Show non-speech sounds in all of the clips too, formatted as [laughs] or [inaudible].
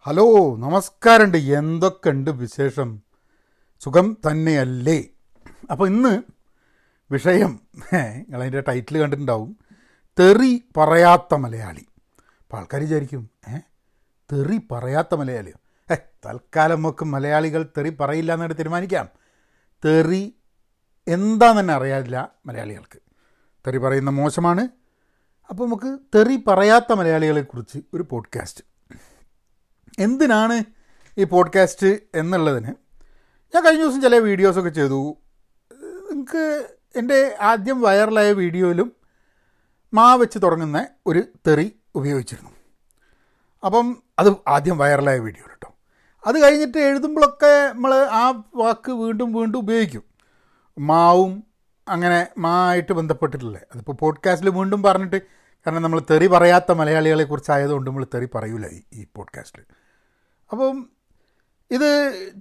Hello നമസ്കാരമുണ്ട്. എന്തൊക്കെയുണ്ട് വിശേഷം? സുഖം തന്നെയല്ലേ? അപ്പോൾ ഇന്ന് വിഷയം നിങ്ങളതിന്റെ ടൈറ്റിൽ കണ്ടിട്ടുണ്ടാവും. തെറി പറയാത്ത മലയാളി. അപ്പോൾ ആൾക്കാർ വിചാരിക്കും ഏ തെറി പറയാത്ത മലയാളിയോ? ഏ തൽക്കാലം നമുക്ക് മലയാളികൾ തെറി പറയില്ല എന്നിട്ട് തീരുമാനിക്കാം. തെറി എന്താന്ന് തന്നെ അറിയാതില്ല മലയാളികൾക്ക്. തെറി പറയുന്ന മോശമാണ്. അപ്പോൾ നമുക്ക് തെറി പറയാത്ത മലയാളികളെക്കുറിച്ച് ഒരു പോഡ്കാസ്റ്റ് എന്തിനാണ് ഈ പോഡ്കാസ്റ്റ് എന്നുള്ളതിന് ഞാൻ കഴിഞ്ഞ ദിവസം ചില വീഡിയോസൊക്കെ ചെയ്തു. നിങ്ങൾക്ക് എന്റെ ആദ്യം വൈറലായ വീഡിയോയിലും മാ വെച്ച് തുടങ്ങുന്ന ഒരു തെറി ഉപയോഗിച്ചിരുന്നു. അപ്പം അത് ആദ്യം വൈറലായ വീഡിയോ കേട്ടോ. അത് കഴിഞ്ഞിട്ട് എഴുതുമ്പോഴൊക്കെ നമ്മൾ ആ വാക്ക് വീണ്ടും വീണ്ടും ഉപയോഗിക്കും. മാവും അങ്ങനെ മാ ആയിട്ട് ബന്ധപ്പെട്ടിട്ടില്ലേ? അതിപ്പോൾ പോഡ്കാസ്റ്റിൽ വീണ്ടും പറഞ്ഞിട്ട് കാരണം നമ്മൾ തെറി പറയാത്ത മലയാളികളെക്കുറിച്ച് ആയതുകൊണ്ട് നമ്മൾ തെറി പറയൂല ഈ പോഡ്കാസ്റ്റിൽ അപ്പം ഇത്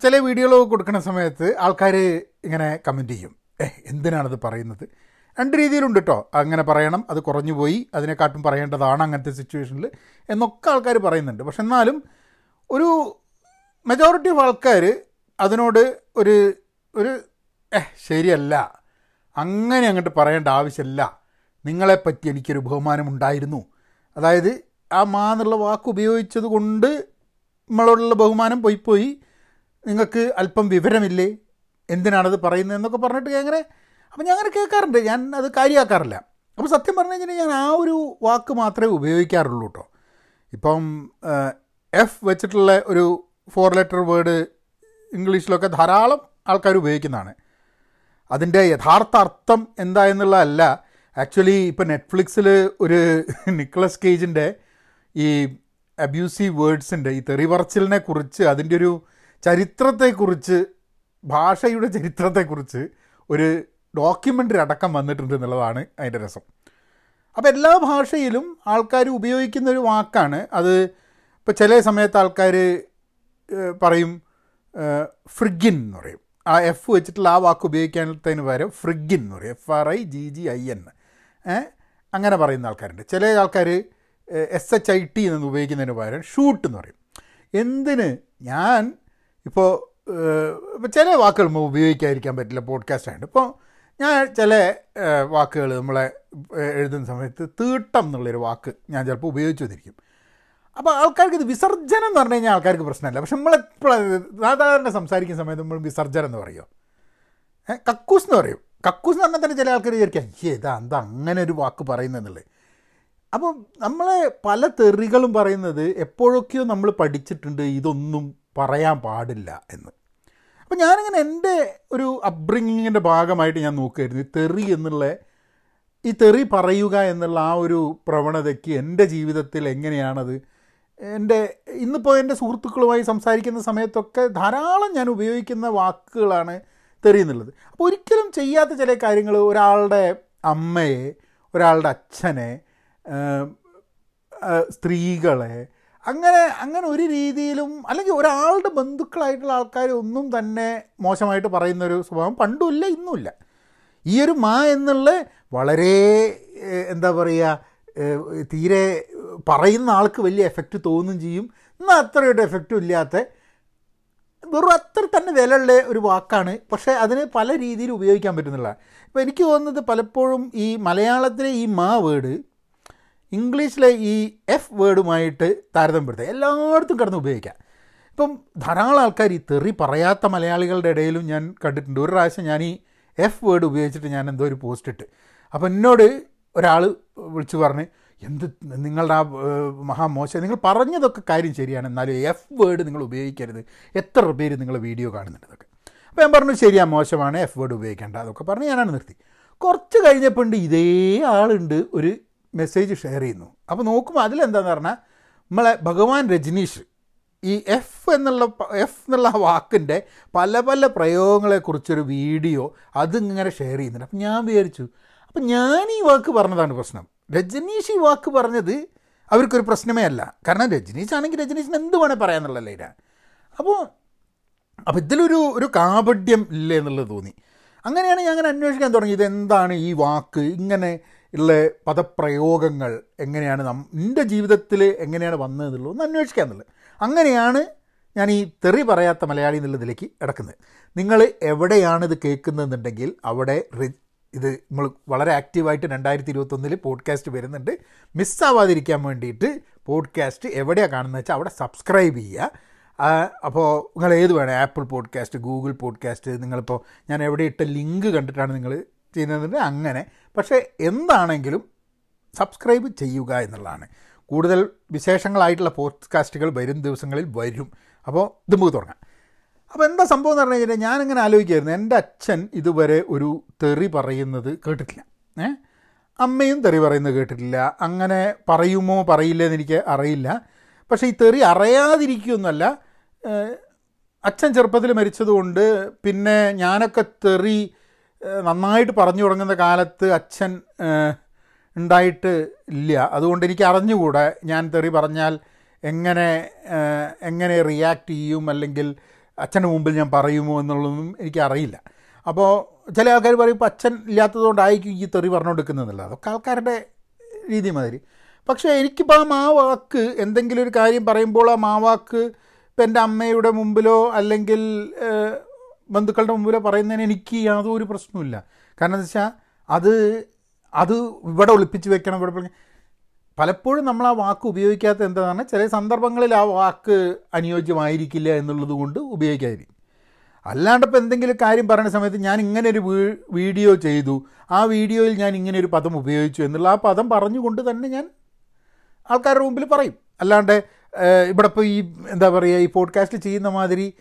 ചില വീഡിയോകൾ കൊടുക്കുന്ന സമയത്ത് ആൾക്കാർ ഇങ്ങനെ കമന്റ് ചെയ്യും. ഏ എന്തിനാണത് പറയുന്നത്? രണ്ട് രീതിയിലുണ്ട് കേട്ടോ അങ്ങനെ പറയണം അത് കുറഞ്ഞു പോയി അതിനെക്കാട്ടും പറയേണ്ടതാണ് അങ്ങനത്തെ സിറ്റുവേഷനിൽ എന്നൊക്കെ ആൾക്കാർ പറയുന്നുണ്ട്. പക്ഷെ എന്നാലും ഒരു മെജോറിറ്റി ഓഫ് ആൾക്കാർ അതിനോട് ഒരു ഒരു ഏഹ് ശരിയല്ല. അങ്ങനെ അങ്ങോട്ട് പറയേണ്ട ആവശ്യമില്ല. നിങ്ങളെപ്പറ്റി എനിക്കൊരു ബഹുമാനമുണ്ടായിരുന്നു അതായത് ആ മാ എന്നുള്ള വാക്ക് ഉപയോഗിച്ചത് കൊണ്ട് നമ്മളോടുള്ള ബഹുമാനം പോയി പോയി നിങ്ങൾക്ക് അല്പം വിവരമില്ലേ? എന്തിനാണത് പറയുന്നത് എന്നൊക്കെ പറഞ്ഞിട്ട് അങ്ങനെ അപ്പം ഞാൻ അങ്ങനെ കേൾക്കാറുണ്ട്. ഞാൻ അത് കാര്യമാക്കാറില്ല. അപ്പോൾ സത്യം പറഞ്ഞു കഴിഞ്ഞാൽ ഞാൻ ആ ഒരു വാക്ക് മാത്രമേ ഉപയോഗിക്കാറുള്ളൂ കേട്ടോ. ഇപ്പം എഫ് വെച്ചിട്ടുള്ള ഒരു ഫോർ ലെറ്റർ വേർഡ് ഇംഗ്ലീഷിലൊക്കെ ധാരാളം ആൾക്കാർ ഉപയോഗിക്കുന്നതാണ്. അതിന്റെ യഥാർത്ഥ അർത്ഥം എന്താ എന്നുള്ളതല്ല. ആക്ച്വലി ഇപ്പം നെറ്റ്ഫ്ലിക്സിൽ ഒരു [laughs] നിക്കളസ് കേജിന്റെ ഈ അബ്യൂസീവ് വേർഡ്സിന്റെ ഈ തെറിവറച്ചിലിനെ കുറിച്ച് അതിന്റെ ഒരു ചരിത്രത്തെക്കുറിച്ച് ഭാഷയുടെ ചരിത്രത്തെക്കുറിച്ച് ഒരു ഡോക്യുമെന്ററി അടക്കം വന്നിട്ടുണ്ട് എന്നുള്ളതാണ് അതിന്റെ രസം. അപ്പോൾ എല്ലാ ഭാഷയിലും ആൾക്കാർ ഉപയോഗിക്കുന്ന ഒരു വാക്കാണ്. അത് ഇപ്പോൾ ചില സമയത്ത് ആൾക്കാർ പറയും ഫ്രിഗിൻ എന്ന് പറയും. ആ എഫ് വെച്ചിട്ടുള്ള ആ വാക്ക് ഉപയോഗിക്കാത്തതിന് പകരം ഫ്രിഗിൻ എന്ന് പറയും. F R I G G I N അങ്ങനെ പറയുന്ന ആൾക്കാരുണ്ട്. ചില ആൾക്കാർ എസ് എച്ച് ഐ ടി എന്ന് ഉപയോഗിക്കുന്നതിന് പകരം ഷൂട്ട് എന്ന് പറയും. എന്തിന്? ഞാൻ ഇപ്പോൾ ചില വാക്കുകൾ നമ്മൾ ഉപയോഗിക്കാതിരിക്കാൻ പറ്റില്ല പോഡ്കാസ്റ്റ് ആയിട്ട് ഇപ്പോൾ ഞാൻ ചില വാക്കുകൾ നമ്മളെ എഴുതുന്ന സമയത്ത് തീട്ടം എന്നുള്ളൊരു വാക്ക് ഞാൻ ചിലപ്പോൾ ഉപയോഗിച്ചു വന്നിരിക്കും. അപ്പോൾ ആൾക്കാർക്ക് ഇത് വിസർജനം എന്ന് പറഞ്ഞു കഴിഞ്ഞാൽ ആൾക്കാർക്ക് പ്രശ്നമല്ല. പക്ഷെ നമ്മളെപ്പോഴും സാധാരണ സംസാരിക്കുന്ന സമയത്ത് നമ്മൾ വിസർജനം എന്ന് പറയുമോ കക്കൂസ് എന്ന് പറയും. കക്കൂസ് എന്ന് പറഞ്ഞാൽ തന്നെ ചില ആൾക്കാർ വിചാരിക്കാം അയ്യേ ഇതാ എന്താ അങ്ങനെ ഒരു വാക്ക് പറയുന്നതെന്നുള്ളത്. അപ്പോൾ നമ്മളെ പല തെറികളും പറയുന്നത് എപ്പോഴൊക്കെയോ നമ്മൾ പഠിച്ചിട്ടുണ്ട് ഇതൊന്നും പറയാൻ പാടില്ല എന്ന്. അപ്പോൾ ഞാനിങ്ങനെ എന്റെ ഒരു അപ്ബ്രിങ്ങിങ്ങിന്റെ ഭാഗമായിട്ട് ഞാൻ നോക്കുമായിരുന്നു ഈ തെറി എന്നുള്ള ഈ തെറി പറയുക എന്നുള്ള ആ ഒരു പ്രവണതയ്ക്ക് എന്റെ ജീവിതത്തിൽ എങ്ങനെയാണത്? എന്റെ ഇന്നിപ്പോൾ എന്റെ സുഹൃത്തുക്കളുമായി സംസാരിക്കുന്ന സമയത്തൊക്കെ ധാരാളം ഞാൻ ഉപയോഗിക്കുന്ന വാക്കുകളാണ് തെറി എന്നുള്ളത്. അപ്പോൾ ഒരിക്കലും ചെയ്യാത്ത ചില കാര്യങ്ങൾ ഒരാളുടെ അമ്മയെ ഒരാളുടെ അച്ഛനെ സ്ത്രീകളെ അങ്ങനെ അങ്ങനെ ഒരു രീതിയിലും അല്ലെങ്കിൽ ഒരാളുടെ ബന്ധുക്കളായിട്ടുള്ള ആൾക്കാർ ഒന്നും തന്നെ മോശമായിട്ട് പറയുന്നൊരു സ്വഭാവം പണ്ടുമില്ല ഇന്നുമില്ല ഈ ഒരു മാ എന്നുള്ള വളരെ എന്താ പറയുക തീരെ പറയുന്ന ആൾക്ക് വലിയ എഫക്റ്റ് തോന്നും ചെയ്യും. എന്നാൽ അത്രയുടെ എഫക്റ്റും ഇല്ലാത്ത വെറും അത്ര തന്നെ വിലയുള്ള ഒരു വാക്കാണ്. പക്ഷേ അതിന് പല രീതിയിൽ ഉപയോഗിക്കാൻ പറ്റുന്നില്ല ഇപ്പോൾ എനിക്ക് തോന്നുന്നത് പലപ്പോഴും ഈ മലയാളത്തിലെ ഈ മാ വേർഡ് ഇംഗ്ലീഷിലെ ഈ എഫ് വേർഡുമായിട്ട് താരതമ്യപ്പെടുത്തുക എല്ലായിടത്തും കിടന്ന് ഉപയോഗിക്കാം. ഇപ്പം ധാരാളം ആൾക്കാർ ഈ തെറി പറയാത്ത മലയാളികളുടെ ഇടയിലും ഞാൻ കണ്ടിട്ടുണ്ട്. ഒരു പ്രാവശ്യം ഞാൻ ഈ എഫ് വേർഡ് ഉപയോഗിച്ചിട്ട് ഞാൻ എന്തോ ഒരു പോസ്റ്റ് ഇട്ട്. അപ്പോൾ എന്നോട് ഒരാൾ വിളിച്ചു പറഞ്ഞ് എന്ത് നിങ്ങളുടെ ആ മഹാമോശം. നിങ്ങൾ പറഞ്ഞതൊക്കെ കാര്യം ശരിയാണ്. എന്നാലും എഫ് വേർഡ് നിങ്ങൾ ഉപയോഗിക്കരുത്. എത്ര പേര് നിങ്ങൾ വീഡിയോ കാണുന്നുണ്ട് ഇതൊക്കെ അപ്പോൾ ഞാൻ പറഞ്ഞു ശരിയാ മോശമാണ്. എഫ് വേർഡ് ഉപയോഗിക്കേണ്ട. അതൊക്കെ പറഞ്ഞ് ഞാനാണ് നിർത്തി. കുറച്ച് കഴിഞ്ഞപ്പോൾ ഇതേ ആളുണ്ട് ഒരു മെസ്സേജ് ഷെയർ ചെയ്യുന്നു. അപ്പോൾ നോക്കുമ്പോൾ അതിലെന്താന്ന് പറഞ്ഞാൽ നമ്മളെ ഭഗവാൻ രജനീഷ് ഈ എഫ് എന്നുള്ള എഫ് എന്നുള്ള വാക്കിന്റെ പല പല പ്രയോഗങ്ങളെക്കുറിച്ചൊരു വീഡിയോ അതിങ്ങനെ ഷെയർ ചെയ്യുന്നുണ്ട്. അപ്പം ഞാൻ വിചാരിച്ചു അപ്പം ഞാൻ ഈ വാക്ക് പറഞ്ഞതാണ് പ്രശ്നം. രജനീഷ് ഈ വാക്ക് പറഞ്ഞത് അവർക്കൊരു പ്രശ്നമേ അല്ല. കാരണം രജനീഷ് ആണെങ്കിൽ രജനീഷിന് എന്ത് വേണേൽ പറയാമെന്നുള്ള ഇല്ല അപ്പോൾ അപ്പോൾ ഇതിലൊരു ഒരു കാപഡ്യം ഇല്ല എന്നുള്ളത് തോന്നി. അങ്ങനെയാണ് ഞാൻ അങ്ങനെ അന്വേഷിക്കാൻ തുടങ്ങി. ഇതെന്താണ് ഈ വാക്ക്? ഇങ്ങനെ ഉള്ള പദപ്രയോഗങ്ങൾ എങ്ങനെയാണ് എന്റെ ജീവിതത്തിൽ എങ്ങനെയാണ് വന്നതെന്നുള്ളത് ഒന്ന് അന്വേഷിക്കുക എന്നുള്ളത് അങ്ങനെയാണ് ഞാൻ ഈ തെറി പറയാത്ത മലയാളി എന്നുള്ളതിലേക്ക് ഇടക്കുന്നത് നിങ്ങൾ എവിടെയാണ് ഇത് കേൾക്കുന്നതെന്നുണ്ടെങ്കിൽ അവിടെ ഇത് നമ്മൾ വളരെ ആക്റ്റീവായിട്ട് രണ്ടായിരത്തി ഇരുപത്തൊന്നിൽ പോഡ്കാസ്റ്റ് വരുന്നുണ്ട്. മിസ്സാവാതിരിക്കാൻ വേണ്ടിയിട്ട് പോഡ്കാസ്റ്റ് എവിടെയാണ് കാണുന്നത് വെച്ചാൽ അവിടെ സബ്സ്ക്രൈബ് ചെയ്യുക. അപ്പോൾ നിങ്ങൾ ഏത് വേണം ആപ്പിൾ പോഡ്കാസ്റ്റ് ഗൂഗിൾ പോഡ്കാസ്റ്റ് നിങ്ങളിപ്പോൾ ഞാൻ എവിടെ ഇട്ട ലിങ്ക് കണ്ടിട്ടാണ് നിങ്ങൾ ചെയ്യുന്നത് അങ്ങനെ. പക്ഷേ എന്താണെങ്കിലും സബ്സ്ക്രൈബ് ചെയ്യുക എന്നുള്ളതാണ്. കൂടുതൽ വിശേഷങ്ങളായിട്ടുള്ള പോഡ്കാസ്റ്റുകൾ വരും ദിവസങ്ങളിൽ വരും. അപ്പോൾ ഇത് നമുക്ക് തുടങ്ങാം. അപ്പോൾ എന്താ സംഭവം എന്ന് പറഞ്ഞു കഴിഞ്ഞാൽ ഞാനിങ്ങനെ ആലോചിക്കായിരുന്നു എന്റെ അച്ഛൻ ഇതുവരെ ഒരു തെറി പറയുന്നത് കേട്ടിട്ടില്ല. ഏ? അമ്മയും തെറി പറയുന്നത് കേട്ടിട്ടില്ല. അങ്ങനെ പറയുമോ പറയില്ല എന്ന് എനിക്ക് അറിയില്ല. പക്ഷേ ഈ തെറി അറിയാതിരിക്കുകയൊന്നുമല്ല. അച്ഛൻ ചെറുപ്പത്തിൽ മരിച്ചതുകൊണ്ട് പിന്നെ ഞാനൊക്കെ തെറി നന്നായിട്ട് പറഞ്ഞു തുടങ്ങുന്ന കാലത്ത് അച്ഛൻ ഉണ്ടായിട്ട് ഇല്ല. അതുകൊണ്ട് എനിക്ക് അറിഞ്ഞുകൂടെ. ഞാൻ തെറി പറഞ്ഞാൽ എങ്ങനെ എങ്ങനെ റിയാക്റ്റ് ചെയ്യും അല്ലെങ്കിൽ അച്ഛന്റെ മുമ്പിൽ ഞാൻ പറയുമോ എന്നുള്ളതൊന്നും എനിക്കറിയില്ല അപ്പോൾ ചില ആൾക്കാർ പറയും അച്ഛൻ ഇല്ലാത്തതുകൊണ്ടായിരിക്കും ഈ തെറി പറഞ്ഞുകൊടുക്കുന്നതല്ല അതൊക്കെ ആൾക്കാരുടെ രീതി മാതിരി. പക്ഷേ എനിക്കിപ്പോൾ ആ മാവാക്ക് എന്തെങ്കിലും ഒരു കാര്യം പറയുമ്പോൾ ആ മാവാക്ക് ഇപ്പം എന്റെ അമ്മയുടെ മുമ്പിലോ അല്ലെങ്കിൽ ബന്ധുക്കളുടെ മുമ്പിൽ പറയുന്നതിന് എനിക്ക് യാതൊരു പ്രശ്നവുമില്ല. കാരണം എന്താ വെച്ചാൽ അത് അത് ഇവിടെ ഒളിപ്പിച്ച് വെക്കണം ഇവിടെ പലപ്പോഴും നമ്മൾ ആ വാക്ക് ഉപയോഗിക്കാത്ത എന്താണ് ചില സന്ദർഭങ്ങളിൽ ആ വാക്ക് അനുയോജ്യമായിരിക്കില്ല എന്നുള്ളത് കൊണ്ട് ഉപയോഗിക്കാതിരിക്കും. അല്ലാണ്ട് ഇപ്പോൾ എന്തെങ്കിലും കാര്യം പറയുന്ന സമയത്ത് ഞാൻ ഇങ്ങനെ ഒരു വീഡിയോ ചെയ്തു ആ വീഡിയോയിൽ ഞാൻ ഇങ്ങനെ ഒരു പദം ഉപയോഗിച്ചു എന്നുള്ള ആ പദം പറഞ്ഞുകൊണ്ട് തന്നെ ഞാൻ ആൾക്കാരുടെ മുമ്പിൽ പറയും. അല്ലാണ്ട് ഇവിടെ ഇപ്പോൾ ഈ എന്താ പറയുക ഈ പോഡ്കാസ്റ്റ് ചെയ്യുന്ന മാതിരി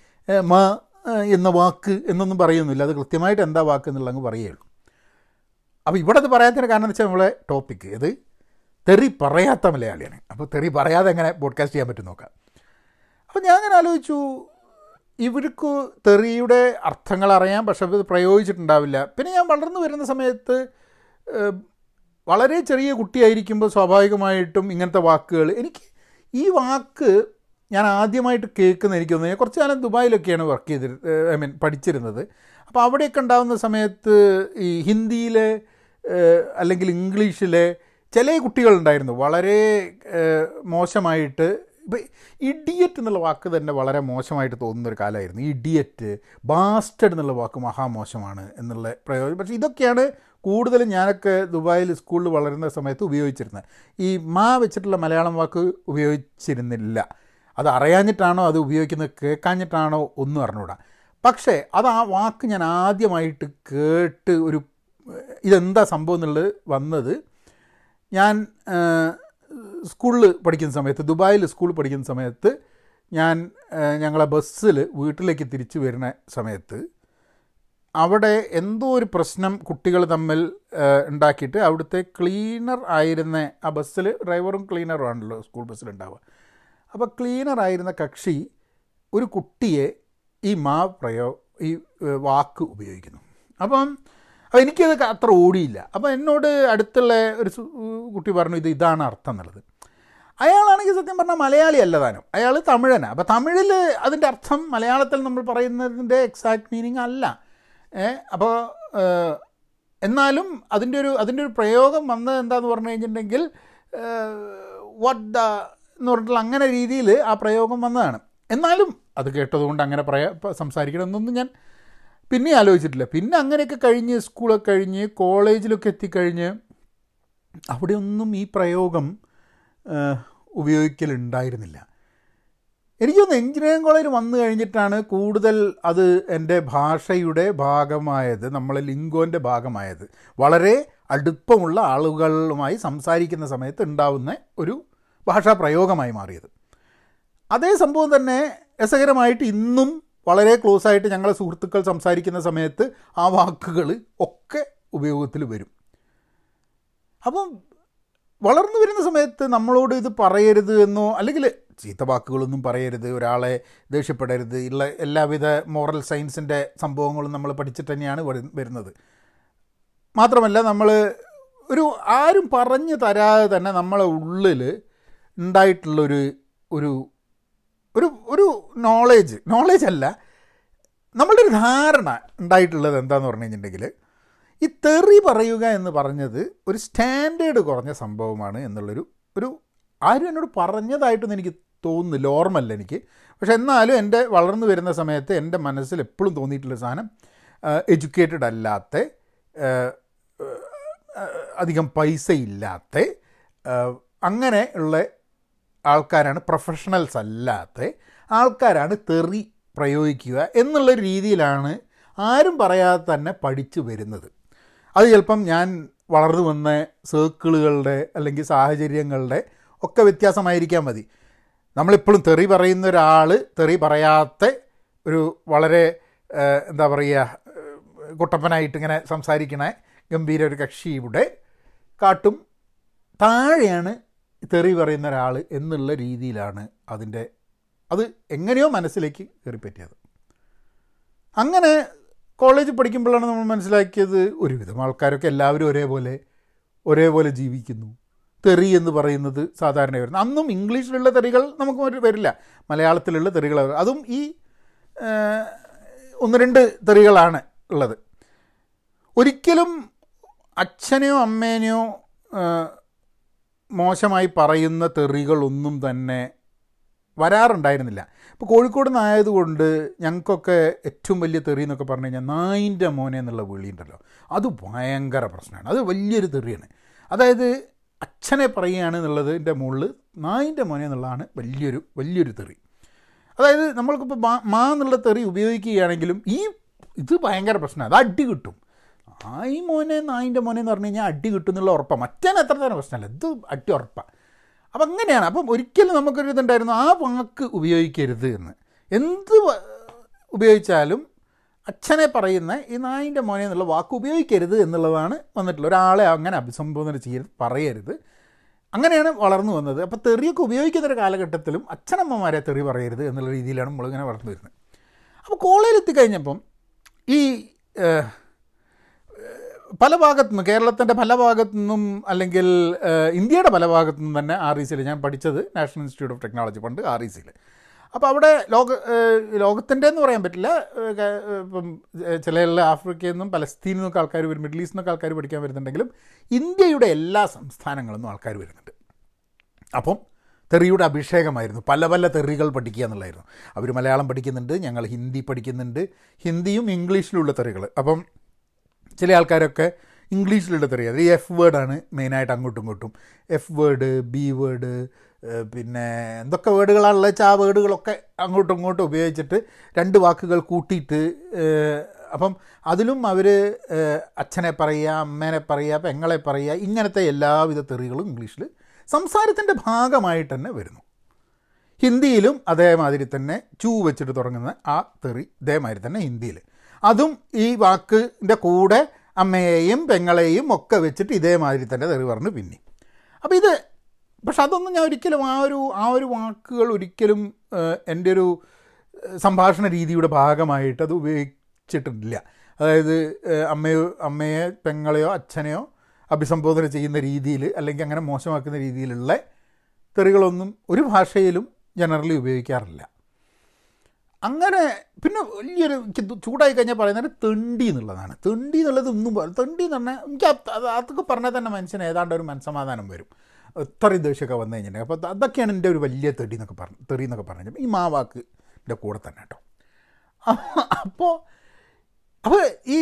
മ എന്ന വാക്ക് എന്നൊന്നും പറയുന്നില്ല. അത് കൃത്യമായിട്ട് എന്താ വാക്ക് എന്നുള്ള അങ്ങ് പറയുള്ളൂ അപ്പോൾ ഇവിടെ അത് പറയാത്തതിന് കാരണം എന്ന് വെച്ചാൽ നമ്മളെ ടോപ്പിക്ക് ഇത് തെറി പറയാത്ത മലയാളിയാണ്. അപ്പോൾ തെറി പറയാതെ എങ്ങനെ പോഡ്കാസ്റ്റ് ചെയ്യാൻ പറ്റും നോക്കാം. അപ്പോൾ ഞാൻ അങ്ങനെ ആലോചിച്ചു ഇവർക്ക് തെറിയുടെ അർത്ഥങ്ങൾ അറിയാം പക്ഷെ ഇത് പ്രയോഗിച്ചിട്ടുണ്ടാവില്ല. പിന്നെ ഞാൻ വളർന്നു വരുന്ന സമയത്ത് വളരെ ചെറിയ കുട്ടിയായിരിക്കുമ്പോൾ സ്വാഭാവികമായിട്ടും ഇങ്ങനത്തെ വാക്കുകൾ എനിക്ക് ഈ വാക്ക് ഞാൻ ആദ്യമായിട്ട് കേൾക്കുന്ന എനിക്ക് തോന്നുന്നു കുറച്ച് കാലം ദുബായിലൊക്കെയാണ് വർക്ക് ചെയ്തി ഐ മീൻ പഠിച്ചിരുന്നത്. അപ്പോൾ അവിടെയൊക്കെ ഉണ്ടാകുന്ന സമയത്ത് ഈ ഹിന്ദിയിലെ അല്ലെങ്കിൽ ഇംഗ്ലീഷിലെ ചില കുട്ടികളുണ്ടായിരുന്നു. വളരെ മോശമായിട്ട് ഇപ്പം ഇഡിയറ്റ് എന്നുള്ള വാക്ക് തന്നെ വളരെ മോശമായിട്ട് തോന്നുന്ന ഒരു കാലമായിരുന്നു. ഇഡിയറ്റ് ബാസ്റ്റഡ് എന്നുള്ള വാക്ക് മഹാമോശമാണ് എന്നുള്ള പ്രയോജനം പക്ഷേ ഇതൊക്കെയാണ് കൂടുതലും ഞാനൊക്കെ ദുബായിൽ സ്കൂളിൽ വളരുന്ന സമയത്ത് ഉപയോഗിച്ചിരുന്നത്. ഈ മാ വെച്ചിട്ടുള്ള മലയാളം വാക്ക് ഉപയോഗിച്ചിരുന്നില്ല. അത് അറിയാഞ്ഞിട്ടാണോ അത് ഉപയോഗിക്കുന്നത് കേൾക്കാഞ്ഞിട്ടാണോ ഒന്നും അറിഞ്ഞൂടാ പക്ഷേ അത് ആ വാക്ക് ഞാൻ ആദ്യമായിട്ട് കേട്ട് ഒരു ഇതെന്താ സംഭവം എന്നുള്ളത് വന്നത് ഞാൻ സ്കൂളിൽ പഠിക്കുന്ന സമയത്ത് ദുബായിൽ സ്കൂളിൽ പഠിക്കുന്ന സമയത്ത് ഞാൻ ഞങ്ങളെ ബസ്സിൽ വീട്ടിലേക്ക് തിരിച്ചു വരുന്ന സമയത്ത് അവിടെ എന്തോ ഒരു പ്രശ്നം കുട്ടികൾ തമ്മിൽ ഉണ്ടാക്കിയിട്ട് അവിടുത്തെ ക്ലീനർ ആയിരുന്ന ആ ബസ്സിൽ ഡ്രൈവറും ക്ലീനറും ആണല്ലോ സ്കൂൾ ബസ്സിലുണ്ടാവുക അപ്പോൾ ക്ലീനർ ആയിരുന്ന കക്ഷി ഒരു കുട്ടിയെ ഈ മാ പ്രയോ ഈ വാക്ക് ഉപയോഗിക്കുന്നു. അപ്പം അപ്പോൾ എനിക്കത് അത്ര ഓടിയില്ല. അപ്പോൾ എന്നോട് അടുത്തുള്ള ഒരു കുട്ടി പറഞ്ഞു ഇത് ഇതാണ് അർത്ഥം എന്നുള്ളത്. അയാളാണെങ്കിൽ സത്യം പറഞ്ഞാൽ മലയാളി അല്ല താനും. അയാൾ തമിഴനാണ് അപ്പോൾ തമിഴിൽ അതിന്റെ അർത്ഥം മലയാളത്തിൽ നമ്മൾ പറയുന്നതിന്റെ എക്സാക്ട് മീനിങ് അല്ല. അപ്പോൾ എന്നാലും അതിന്റെ ഒരു അതിന്റെ ഒരു പ്രയോഗം വന്നത് എന്താന്ന് പറഞ്ഞു കഴിഞ്ഞിട്ടുണ്ടെങ്കിൽ വട്ട് ദ എന്ന് പറഞ്ഞിട്ടുള്ള അങ്ങനെ രീതിയിൽ ആ പ്രയോഗം വന്നതാണ്. എന്നാലും അത് കേട്ടതുകൊണ്ട് അങ്ങനെ പറയാ സംസാരിക്കണമെന്നൊന്നും ഞാൻ പിന്നെ ആലോചിച്ചിട്ടില്ല. പിന്നെ അങ്ങനെയൊക്കെ കഴിഞ്ഞ് സ്കൂളൊക്കെ കഴിഞ്ഞ് കോളേജിലൊക്കെ എത്തിക്കഴിഞ്ഞ് അവിടെയൊന്നും ഈ പ്രയോഗം ഉപയോഗിക്കലുണ്ടായിരുന്നില്ല. എനിക്കൊന്ന് എഞ്ചിനീയറിംഗ് കോളേജ് വന്നു കഴിഞ്ഞിട്ടാണ് കൂടുതൽ അത് എന്റെ ഭാഷയുടെ ഭാഗമായത് നമ്മളെ ലിംഗോന്റെ ഭാഗമായത്. വളരെ അടുപ്പമുള്ള ആളുകളുമായി സംസാരിക്കുന്ന സമയത്ത് ഉണ്ടാവുന്ന ഒരു ഭാഷാ പ്രയോഗമായി മാറിയത്. അതേ സംഭവം തന്നെ രസകരമായിട്ട് ഇന്നും വളരെ ക്ലോസ് ആയിട്ട് ഞങ്ങളെ സുഹൃത്തുക്കൾ സംസാരിക്കുന്ന സമയത്ത് ആ വാക്കുകൾ ഒക്കെ ഉപയോഗത്തിൽ വരും. അപ്പം വളർന്നു വരുന്ന സമയത്ത് നമ്മളോട് ഇത് പറയരുത് എന്നോ അല്ലെങ്കിൽ ചീത്ത വാക്കുകളൊന്നും പറയരുത് ഒരാളെ ദേഷ്യപ്പെടരുത് ഉള്ള എല്ലാവിധ മോറൽ സയൻസിന്റെ സംഭവങ്ങളും നമ്മൾ പഠിച്ചിട്ട് തന്നെയാണ് വരു- വരുന്നത്. മാത്രമല്ല നമ്മൾ ഒരു ആരും പറഞ്ഞു തരാതെ തന്നെ നമ്മളെ ഉള്ളിൽ ഉണ്ടായിട്ടുള്ളൊരു ഒരു ഒരു ഒരു നോളേജ് നോളേജ് അല്ല. നമ്മളുടെ ഒരു ധാരണ ഉണ്ടായിട്ടുള്ളത് എന്താന്ന് പറഞ്ഞു കഴിഞ്ഞിട്ടുണ്ടെങ്കിൽ ഈ തെറി പറയുക എന്ന് പറഞ്ഞത് ഒരു സ്റ്റാൻഡേർഡ് കുറഞ്ഞ സംഭവമാണ് എന്നുള്ളൊരു ഒരു ആരും എന്നോട് പറഞ്ഞതായിട്ടൊന്നും എനിക്ക് തോന്നുന്നില്ല. ഓർമ്മല്ല എനിക്ക്. പക്ഷെ എന്നാലും എന്റെ വളർന്നു വരുന്ന സമയത്ത് എന്റെ മനസ്സിൽ എപ്പോഴും തോന്നിയിട്ടുള്ള സാധനം എഡ്യൂക്കേറ്റഡ് അല്ലാത്ത അധികം പൈസ ഇല്ലാത്ത അങ്ങനെ ഉള്ള ആൾക്കാരാണ് പ്രൊഫഷണൽസ് അല്ലാത്ത ആൾക്കാരാണ് തെറി പ്രയോഗിക്കുക എന്നുള്ള രീതിയിലാണ് ആരും പറയാതെ തന്നെ പഠിച്ചു വരുന്നത്. അത് ചിലപ്പം ഞാൻ വളർന്നു വന്ന സർക്കിളുകളുടെ അല്ലെങ്കിൽ സാഹചര്യങ്ങളുടെ ഒക്കെ വ്യത്യാസമായിരിക്കാൻ മതി. നമ്മളിപ്പോഴും തെറി പറയുന്ന ഒരാൾ തെറി പറയാത്ത ഒരു വളരെ എന്താ പറയുക കുട്ടപ്പനായിട്ട് ഇങ്ങനെ സംസാരിക്കണ ഗംഭീര ഒരു കക്ഷി ഇവിടെ കാട്ടും. താഴെയാണ് തെറി പറയുന്ന ഒരാൾ എന്നുള്ള രീതിയിലാണ് അതിന്റെ അത് എങ്ങനെയോ മനസ്സിലേക്ക് കയറിപ്പറ്റിയത്. അങ്ങനെ കോളേജിൽ പഠിക്കുമ്പോഴാണ് നമ്മൾ മനസ്സിലാക്കിയത് ഒരുവിധം ആൾക്കാരൊക്കെ എല്ലാവരും ഒരേപോലെ ഒരേപോലെ ജീവിക്കുന്നു. തെറി എന്ന് പറയുന്നത് സാധാരണ വരുന്നത് അന്നും ഇംഗ്ലീഷിലുള്ള തെറികൾ നമുക്ക് വരില്ല. മലയാളത്തിലുള്ള തെറികൾ അതും ഈ ഒന്ന് രണ്ട് തെറികളാണ് ഉള്ളത്. ഒരിക്കലും അച്ഛനെയോ അമ്മേനെയോ മോശമായി പറയുന്ന തെറികളൊന്നും തന്നെ വരാറുണ്ടായിരുന്നില്ല. ഇപ്പോൾ കോഴിക്കോട് നിന്നായതുകൊണ്ട് ഞങ്ങൾക്കൊക്കെ ഏറ്റവും വലിയ തെറി എന്നൊക്കെ പറഞ്ഞു കഴിഞ്ഞാൽ നായിന്റെ മോനെ എന്നുള്ള വിളി ഉണ്ടല്ലോ അത് ഭയങ്കര പ്രശ്നമാണ്. അത് വലിയൊരു തെറിയാണ്. അതായത് അച്ഛനെ പറയുകയാണ് എന്നുള്ളതിന്റെ മുകളിൽ നായിന്റെ മോനെ എന്നുള്ളതാണ് വലിയൊരു വലിയൊരു തെറി. അതായത് നമ്മൾക്കിപ്പോൾ മാ എന്നുള്ള തെറി ഉപയോഗിക്കുകയാണെങ്കിലും ഈ ഇത് ഭയങ്കര പ്രശ്നമാണ്. അത് അടി കിട്ടും. നായി മോനെ നായിന്റെ മോനെ എന്ന് പറഞ്ഞു കഴിഞ്ഞാൽ അടി കിട്ടുന്നുള്ള ഉറപ്പാണ് മറ്റേനെ അത്ര തന്നെ പ്രശ്നമല്ല. ഇത് അടി ഉറപ്പാണ് അപ്പം അങ്ങനെയാണ്. അപ്പം ഒരിക്കലും നമുക്കൊരു ഇതുണ്ടായിരുന്നു ആ വാക്ക് ഉപയോഗിക്കരുത് എന്ന്. എന്ത് ഉപയോഗിച്ചാലും അച്ഛനെ പറയുന്ന ഈ നായിന്റെ മോനെ എന്നുള്ള വാക്ക് ഉപയോഗിക്കരുത് എന്നുള്ളതാണ് വന്നിട്ടുള്ളത്. ഒരാളെ അങ്ങനെ അഭിസംബോധന ചെയ്യരുത് പറയരുത്. അങ്ങനെയാണ് വളർന്നു വന്നത്. അപ്പോൾ തെറിയൊക്കെ ഉപയോഗിക്കുന്ന ഒരു കാലഘട്ടത്തിലും അച്ഛനമ്മമാരെ തെറി പറയരുത് എന്നുള്ള രീതിയിലാണ് നമ്മളിങ്ങനെ വളർന്നു വരുന്നത്. അപ്പോൾ കോളേജിൽ എത്തിക്കഴിഞ്ഞപ്പം ഈ പല ഭാഗത്തു നിന്നും കേരളത്തിന്റെ പല ഭാഗത്തു നിന്നും അല്ലെങ്കിൽ ഇന്ത്യയുടെ പല ഭാഗത്തു നിന്നും തന്നെ ആർ ഇ സിയിൽ ഞാൻ പഠിച്ചത് നാഷണൽ ഇൻസ്റ്റിറ്റ്യൂട്ട് ഓഫ് ടെക്നോളജി പണ്ട് ആർ ഇ സിയിൽ അപ്പോൾ അവിടെ ലോക ലോകത്തിന്റെ എന്ന് പറയാൻ പറ്റില്ല ഇപ്പം ചില ആഫ്രിക്കയിൽ നിന്നും പലസ്തീനിൽ നിന്നൊക്കെ ആൾക്കാർ വരും മിഡിൽ ഈസ്റ്റിൽ നിന്നൊക്കെ ആൾക്കാർ പഠിക്കാൻ വരുന്നുണ്ടെങ്കിലും ഇന്ത്യയുടെ എല്ലാ സംസ്ഥാനങ്ങളിൽ നിന്നും ആൾക്കാർ വരുന്നുണ്ട്. അപ്പം തെറിയുടെ അഭിഷേകമായിരുന്നു. പല പല തെറികൾ പഠിക്കുക എന്നുള്ളതായിരുന്നു. അവർ മലയാളം പഠിക്കുന്നുണ്ട് ഞങ്ങൾ ഹിന്ദി പഠിക്കുന്നുണ്ട്. ഹിന്ദിയും ഇംഗ്ലീഷിലുള്ള തെറികൾ അപ്പം ചില ആൾക്കാരൊക്കെ ഇംഗ്ലീഷിലുള്ള തെറി. അത് എഫ് വേർഡാണ് മെയിനായിട്ട് അങ്ങോട്ടും ഇങ്ങോട്ടും. എഫ് വേർഡ് ബി വേർഡ് പിന്നെ എന്തൊക്കെ വേർഡുകളാണുള്ളത് വെച്ചാൽ ആ വേർഡുകളൊക്കെ അങ്ങോട്ടും ഇങ്ങോട്ടും ഉപയോഗിച്ചിട്ട് രണ്ട് വാക്കുകൾ കൂട്ടിയിട്ട് അപ്പം അതിലും അവർ അച്ഛനെ പറയുക അമ്മേനെ പറയുക പെങ്ങളെ പറയുക ഇങ്ങനത്തെ എല്ലാവിധ തെറികളും ഇംഗ്ലീഷിൽ സംസാരത്തിന്റെ ഭാഗമായിട്ട് തന്നെ വരുന്നു. ഹിന്ദിയിലും അതേമാതിരി തന്നെ ചൂ വെച്ചിട്ട് തുടങ്ങുന്ന ആ തെറി ഇതേമാതിരി തന്നെ ഹിന്ദിയിൽ. അതും ഈ വാക്കിന്റെ കൂടെ അമ്മയെയും പെങ്ങളെയും ഒക്കെ വെച്ചിട്ട് ഇതേമാതിരി തന്നെ തെറി പറഞ്ഞു പിന്നെ. അപ്പോൾ ഇത് പക്ഷെ അതൊന്നും ഞാൻ ഒരിക്കലും ആ ഒരു ആ ഒരു വാക്കുകൾ ഒരിക്കലും എന്റെ ഒരു സംഭാഷണ രീതിയുടെ ഭാഗമായിട്ട് അത് ഉപയോഗിച്ചിട്ടില്ല. അതായത് അമ്മയോ അമ്മയെ പെങ്ങളെയോ അച്ഛനെയോ അഭിസംബോധന ചെയ്യുന്ന രീതിയിൽ അല്ലെങ്കിൽ അങ്ങനെ മോശമാക്കുന്ന രീതിയിലുള്ള തെറികളൊന്നും ഒരു ഭാഷയിലും ജനറലി ഉപയോഗിക്കാറില്ല. അങ്ങനെ പിന്നെ വലിയൊരു എനിക്ക് ചൂടായി കഴിഞ്ഞാൽ പറയുന്നത് തെണ്ടി എന്നുള്ളതാണ്. തെണ്ടി എന്നുള്ളത് പോലെ തെണ്ടി എന്ന് പറഞ്ഞാൽ എനിക്ക് അത് അത് അതൊക്കെ പറഞ്ഞാൽ തന്നെ മനുഷ്യന് ഏതാണ്ട് ഒരു മനസ്സമാധാനം വരും. ഇത്രയും ദേഷ്യമൊക്കെ വന്നു കഴിഞ്ഞിട്ടുണ്ടെങ്കിൽ. അപ്പോൾ അതൊക്കെയാണ് എന്റെ ഒരു വലിയ തെടി എന്നൊക്കെ പറഞ്ഞു തെറി എന്നൊക്കെ പറഞ്ഞു ഈ മാവാക്കിന്റെ കൂടെ തന്നെ കേട്ടോ. അപ്പോൾ അപ്പോൾ ഈ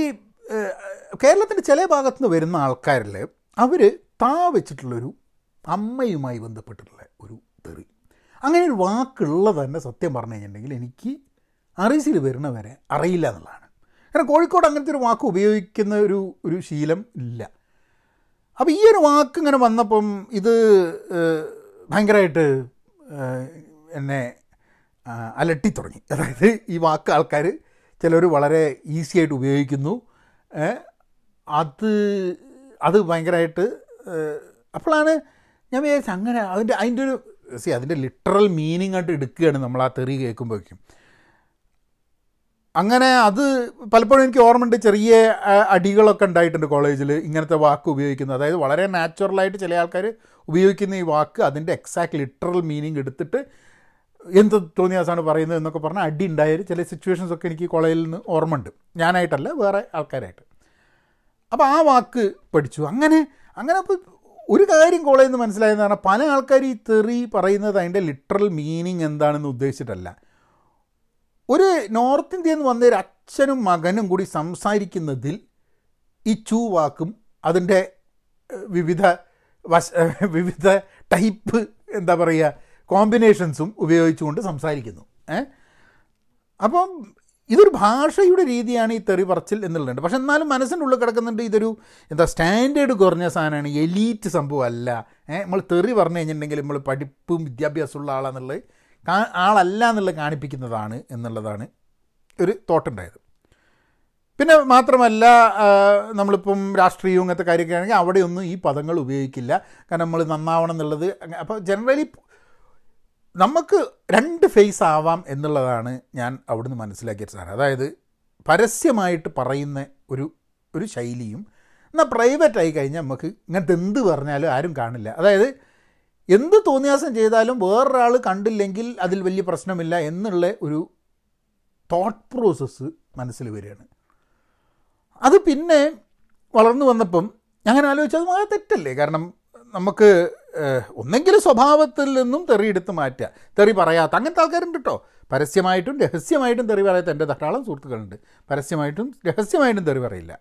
കേരളത്തിന്റെ ചില ഭാഗത്തു നിന്ന് വരുന്ന ആൾക്കാരിൽ അവർ താ വെച്ചിട്ടുള്ളൊരു അമ്മയുമായി ബന്ധപ്പെട്ടിട്ടുള്ള ഒരു അങ്ങനെ ഒരു വാക്കുള്ളത് തന്നെ സത്യം പറഞ്ഞു കഴിഞ്ഞിട്ടുണ്ടെങ്കിൽ എനിക്ക് അറിസിൽ വരുന്നവരെ അറിയില്ല എന്നുള്ളതാണ്. കാരണം കോഴിക്കോട് അങ്ങനത്തെ ഒരു വാക്ക് ഉപയോഗിക്കുന്ന ഒരു ഒരു ശീലം ഇല്ല. അപ്പോൾ ഈ ഒരു വാക്ക് ഇങ്ങനെ വന്നപ്പം ഇത് ഭയങ്കരമായിട്ട് എന്നെ അലട്ടി തുടങ്ങി. അതായത് ഈ വാക്ക് ആൾക്കാർ ചിലർ വളരെ ഈസി ആയിട്ട് ഉപയോഗിക്കുന്നു. അത് അത് ഭയങ്കരമായിട്ട് അപ്പോഴാണ് ഞാൻ വിചാരിച്ചത് അങ്ങനെ അതിന്റെ അതിന്റെ ഒരു സി അതിന്റെ ലിറ്ററൽ മീനിങ് ആയിട്ട് എടുക്കുകയാണ് നമ്മൾ ആ തെറി കേൾക്കുമ്പോഴേക്കും. അങ്ങനെ അത് പലപ്പോഴും എനിക്ക് ഓർമ്മയുണ്ട് ചെറിയ അടികളൊക്കെ ഉണ്ടായിട്ടുണ്ട് കോളേജിൽ ഇങ്ങനത്തെ വാക്ക് ഉപയോഗിക്കുന്നത് അതായത് വളരെ നാച്ചുറലായിട്ട് ചില ആൾക്കാർ ഉപയോഗിക്കുന്ന ഈ വാക്ക് അതിന്റെ എക്സാക്ട് ലിറ്ററൽ മീനിങ് എടുത്തിട്ട് എന്ത് തോന്നിയാസാണ് പറയുന്നത് എന്നൊക്കെ പറഞ്ഞാൽ അടി ഉണ്ടായ ചില സിറ്റുവേഷൻസൊക്കെ എനിക്ക് കോളേജിൽ നിന്ന് ഓർമ്മയുണ്ട്. ഞാനായിട്ടല്ല വേറെ ആൾക്കാരായിട്ട്. അപ്പോൾ ആ വാക്ക് പഠിച്ചു. അങ്ങനെ അങ്ങനെ അപ്പോൾ ഒരു കാര്യം കോളേജിൽ നിന്ന് മനസ്സിലായെന്ന് പറഞ്ഞാൽ പല ആൾക്കാർ ഈ തെറി പറയുന്നത് അതിന്റെ ലിറ്ററൽ മീനിങ് എന്താണെന്ന് ഉദ്ദേശിച്ചിട്ടല്ല. ഒരു നോർത്ത് ഇന്ത്യയിൽ നിന്ന് വന്ന ഒരു അച്ഛനും മകനും കൂടി സംസാരിക്കുന്നതിൽ ഈ ചൂ വാക്കും അതിന്റെ വിവിധ വശ വിവിധ ടൈപ്പ് എന്താ പറയുക കോമ്പിനേഷൻസും ഉപയോഗിച്ചുകൊണ്ട് സംസാരിക്കുന്നു. ഏ? അപ്പം ഇതൊരു ഭാഷയുടെ രീതിയാണ് ഈ തെറി പറച്ചിൽ എന്നുള്ളത് പക്ഷെ എന്നാലും ഉള്ളിൽ കിടക്കുന്നുണ്ട് ഇതൊരു എന്താ സ്റ്റാൻഡേർഡ് കുറഞ്ഞ സാധനമാണ്. എലീറ്റ് സംഭവമല്ല. നമ്മൾ തെറി പറഞ്ഞു കഴിഞ്ഞിട്ടുണ്ടെങ്കിൽ നമ്മൾ പഠിപ്പും വിദ്യാഭ്യാസമുള്ള ആളാന്നുള്ളത് കാ ആളല്ല എന്നുള്ളത് കാണിപ്പിക്കുന്നതാണ് എന്നുള്ളതാണ് ഒരു തോട്ടുണ്ടായത് പിന്നെ മാത്രമല്ല നമ്മളിപ്പം രാഷ്ട്രീയവും അങ്ങനത്തെ കാര്യമൊക്കെ ആണെങ്കിൽ അവിടെയൊന്നും ഈ പദങ്ങൾ ഉപയോഗിക്കില്ല. കാരണം നമ്മൾ നന്നാവണം എന്നുള്ളത് അപ്പോൾ ജനറലി നമുക്ക് രണ്ട് ഫേസ് ആവാം എന്നുള്ളതാണ് ഞാൻ അവിടുന്ന് മനസ്സിലാക്കിയ സാധനം. അതായത് പരസ്യമായിട്ട് പറയുന്ന ഒരു ഒരു ശൈലിയും എന്നാൽ പ്രൈവറ്റ് ആയി കഴിഞ്ഞാൽ നമുക്ക് ഇങ്ങനത്തെ എന്ത് പറഞ്ഞാലും ആരും കാണില്ല. അതായത് എന്ത് തോന്നിയാസം ചെയ്താലും വേറൊരാൾ കണ്ടില്ലെങ്കിൽ അതിൽ വലിയ പ്രശ്നമില്ല എന്നുള്ള ഒരു തോട്ട് പ്രോസസ്സ് മനസ്സിൽ വരികയാണ്. അത് പിന്നെ വളർന്നു വന്നപ്പം ഞാൻ ആലോചിച്ചത് അത് തെറ്റല്ലേ? കാരണം നമുക്ക് ഒന്നെങ്കിൽ സ്വഭാവത്തിൽ നിന്നും തെറി എടുത്ത് മാറ്റുക. തെറി പറയാത്ത അങ്ങനത്തെ ആൾക്കാരുണ്ട് കേട്ടോ പരസ്യമായിട്ടും രഹസ്യമായിട്ടും തെറി പറയാത്ത എന്റെ ധാരാളം സുഹൃത്തുക്കളുണ്ട്. പരസ്യമായിട്ടും രഹസ്യമായിട്ടും തെറി പറയില്ല.